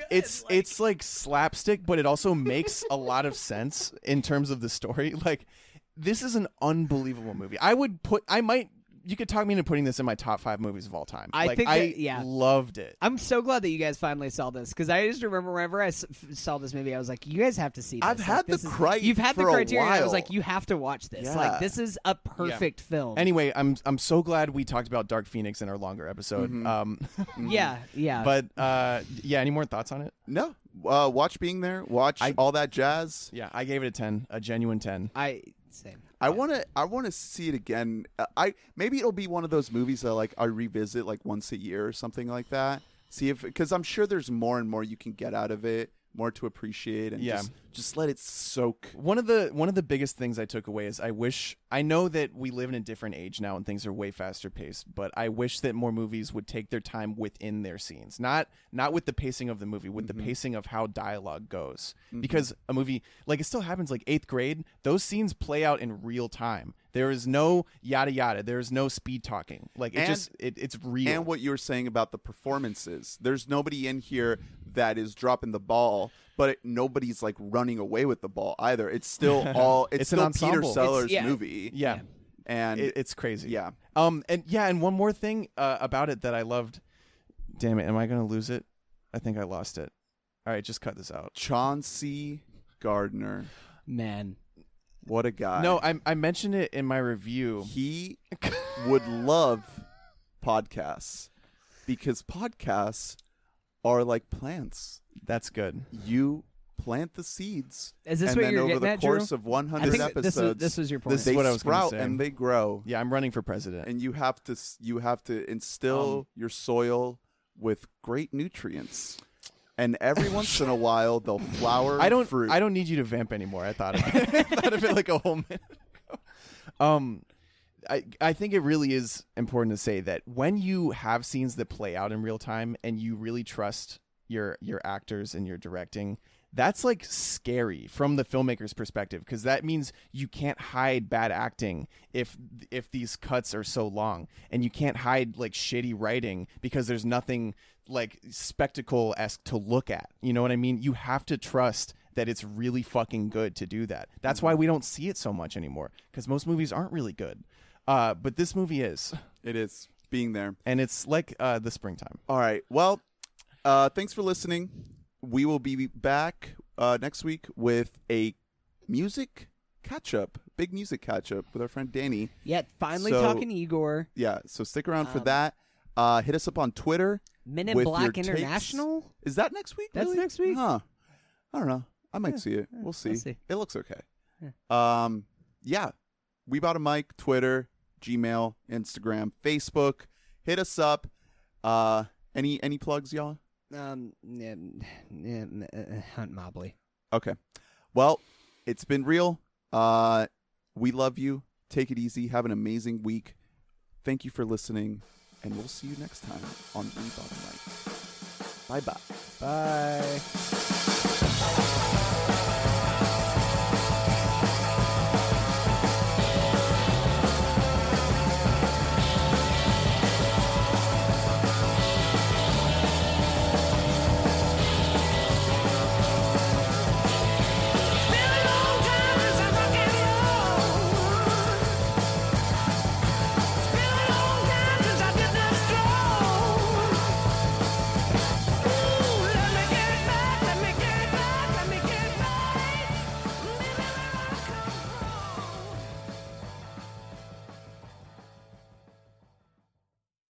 Speaker 3: It's it's like slapstick, but it also makes a lot of sense in terms of the story. Like this is an unbelievable movie. I would put I might you could talk me into putting this in my top five movies of all time.
Speaker 2: I
Speaker 3: like,
Speaker 2: think
Speaker 3: I
Speaker 2: that- yeah.
Speaker 3: loved it.
Speaker 2: I'm so glad that you guys finally saw this because I just remember whenever I s- f- saw this movie, I was like, "You guys have to see this."
Speaker 1: I've
Speaker 2: Like,
Speaker 1: had the
Speaker 2: this is-
Speaker 1: cri-
Speaker 2: You've had the
Speaker 1: for a
Speaker 2: criteria. and I was
Speaker 1: while.
Speaker 2: like, "You have to watch this.
Speaker 1: Yeah.
Speaker 2: Like, this is a perfect film."
Speaker 3: Anyway, I'm I'm so glad we talked about Dark Phoenix in our longer episode.
Speaker 1: Mhm.
Speaker 3: Um,
Speaker 2: yeah, yeah.
Speaker 3: but uh, yeah, any more thoughts on it?
Speaker 1: No, uh, watch being there. Watch
Speaker 3: I-
Speaker 1: all that jazz.
Speaker 3: Yeah, I gave it a ten, a genuine ten.
Speaker 2: I same.
Speaker 1: I want to. I want to see it again. Uh, I maybe it'll be one of those movies that like I revisit like once a year or something like that. See if because I'm sure there's more and more you can get out of it, more to appreciate, and
Speaker 3: Yeah.
Speaker 1: just just let it soak.
Speaker 3: One of the one of the biggest things I took away is I wish I know that we live in a different age now and things are way faster paced, but I wish that more movies would take their time within their scenes. Not not with the pacing of the movie, with the mm-hmm. pacing of how dialogue goes. Mm-hmm. Because a movie like it still happens like 8th grade, those scenes play out in real time. There is no yada yada, there is no speed talking. Like it
Speaker 1: And-
Speaker 3: just it, it's real.
Speaker 1: And what you were saying about the performances, there's nobody in here that is dropping the ball, but it, nobody's like running away with the ball either. It's still all. It's,
Speaker 3: It's an
Speaker 1: still Peter. Sellers'
Speaker 2: It's- yeah.
Speaker 1: movie,
Speaker 3: yeah.
Speaker 1: and
Speaker 3: It, it's crazy.
Speaker 1: yeah,
Speaker 3: Um and yeah, and one more thing uh, about it that I loved. Damn it, am I going to lose it? I think I lost it. All right, just cut this out.
Speaker 1: Chauncey Gardner,
Speaker 2: Man,
Speaker 1: what a guy!
Speaker 3: No, I I mentioned it in my review.
Speaker 1: he would love podcasts because podcasts are like plants.
Speaker 3: That's good.
Speaker 1: You plant the seeds,
Speaker 2: is this
Speaker 1: and
Speaker 2: what
Speaker 1: then
Speaker 2: you're
Speaker 1: over
Speaker 2: getting
Speaker 1: the
Speaker 2: at, Drew?
Speaker 1: course of 100
Speaker 2: think
Speaker 1: episodes,
Speaker 2: this was this was your point.
Speaker 3: This
Speaker 1: they
Speaker 3: is what I was gonna
Speaker 1: sprout
Speaker 3: say.
Speaker 1: and they grow.
Speaker 3: Yeah, I'm running for president.
Speaker 1: and you have to s- you have to instill
Speaker 3: Um,
Speaker 1: your soil with great nutrients and every once in a while they'll flower
Speaker 3: I don't
Speaker 1: fruit
Speaker 3: I don't need you to vamp anymore. I thought of it. I thought of it like a whole minute ago. Um I I think it really is important to say that when you have scenes that play out in real time and you really trust your your actors and your directing, that's like scary from the filmmaker's perspective because that means you can't hide bad acting if if these cuts are so long and you can't hide like shitty writing because there's nothing like spectacle esque to look at. You know what I mean? You have to trust that it's really fucking good to do that. That's why we don't see it so much anymore because most movies aren't really good. Uh, but this movie is,
Speaker 1: it is being there
Speaker 3: and it's like uh, the springtime.
Speaker 1: all right well uh thanks for listening we will be back uh next week with a music catch up big music catch up with our friend danny
Speaker 2: yeah, finally
Speaker 1: So-
Speaker 2: talking Igor.
Speaker 1: yeah so stick around for
Speaker 2: Um,
Speaker 1: that uh hit us up on twitter
Speaker 2: Men in
Speaker 1: with
Speaker 2: Black
Speaker 1: takes.
Speaker 2: International.
Speaker 1: is that next week
Speaker 2: That's
Speaker 1: really?
Speaker 2: next week.
Speaker 1: huh. I don't know. I might
Speaker 2: Yeah,
Speaker 1: see it. We'll see.
Speaker 2: see.
Speaker 1: it looks okay. Um yeah. We bought a mic twitter gmail instagram facebook. Hit us up. Uh any any plugs y'all?
Speaker 2: Um, yeah, yeah, uh, Hunt Mobley.
Speaker 1: okay. Well it's been real. Uh we love you. Take it easy. Have an amazing week. Thank you for listening and we'll see you next time on we bought a mic bye bye
Speaker 2: Bye.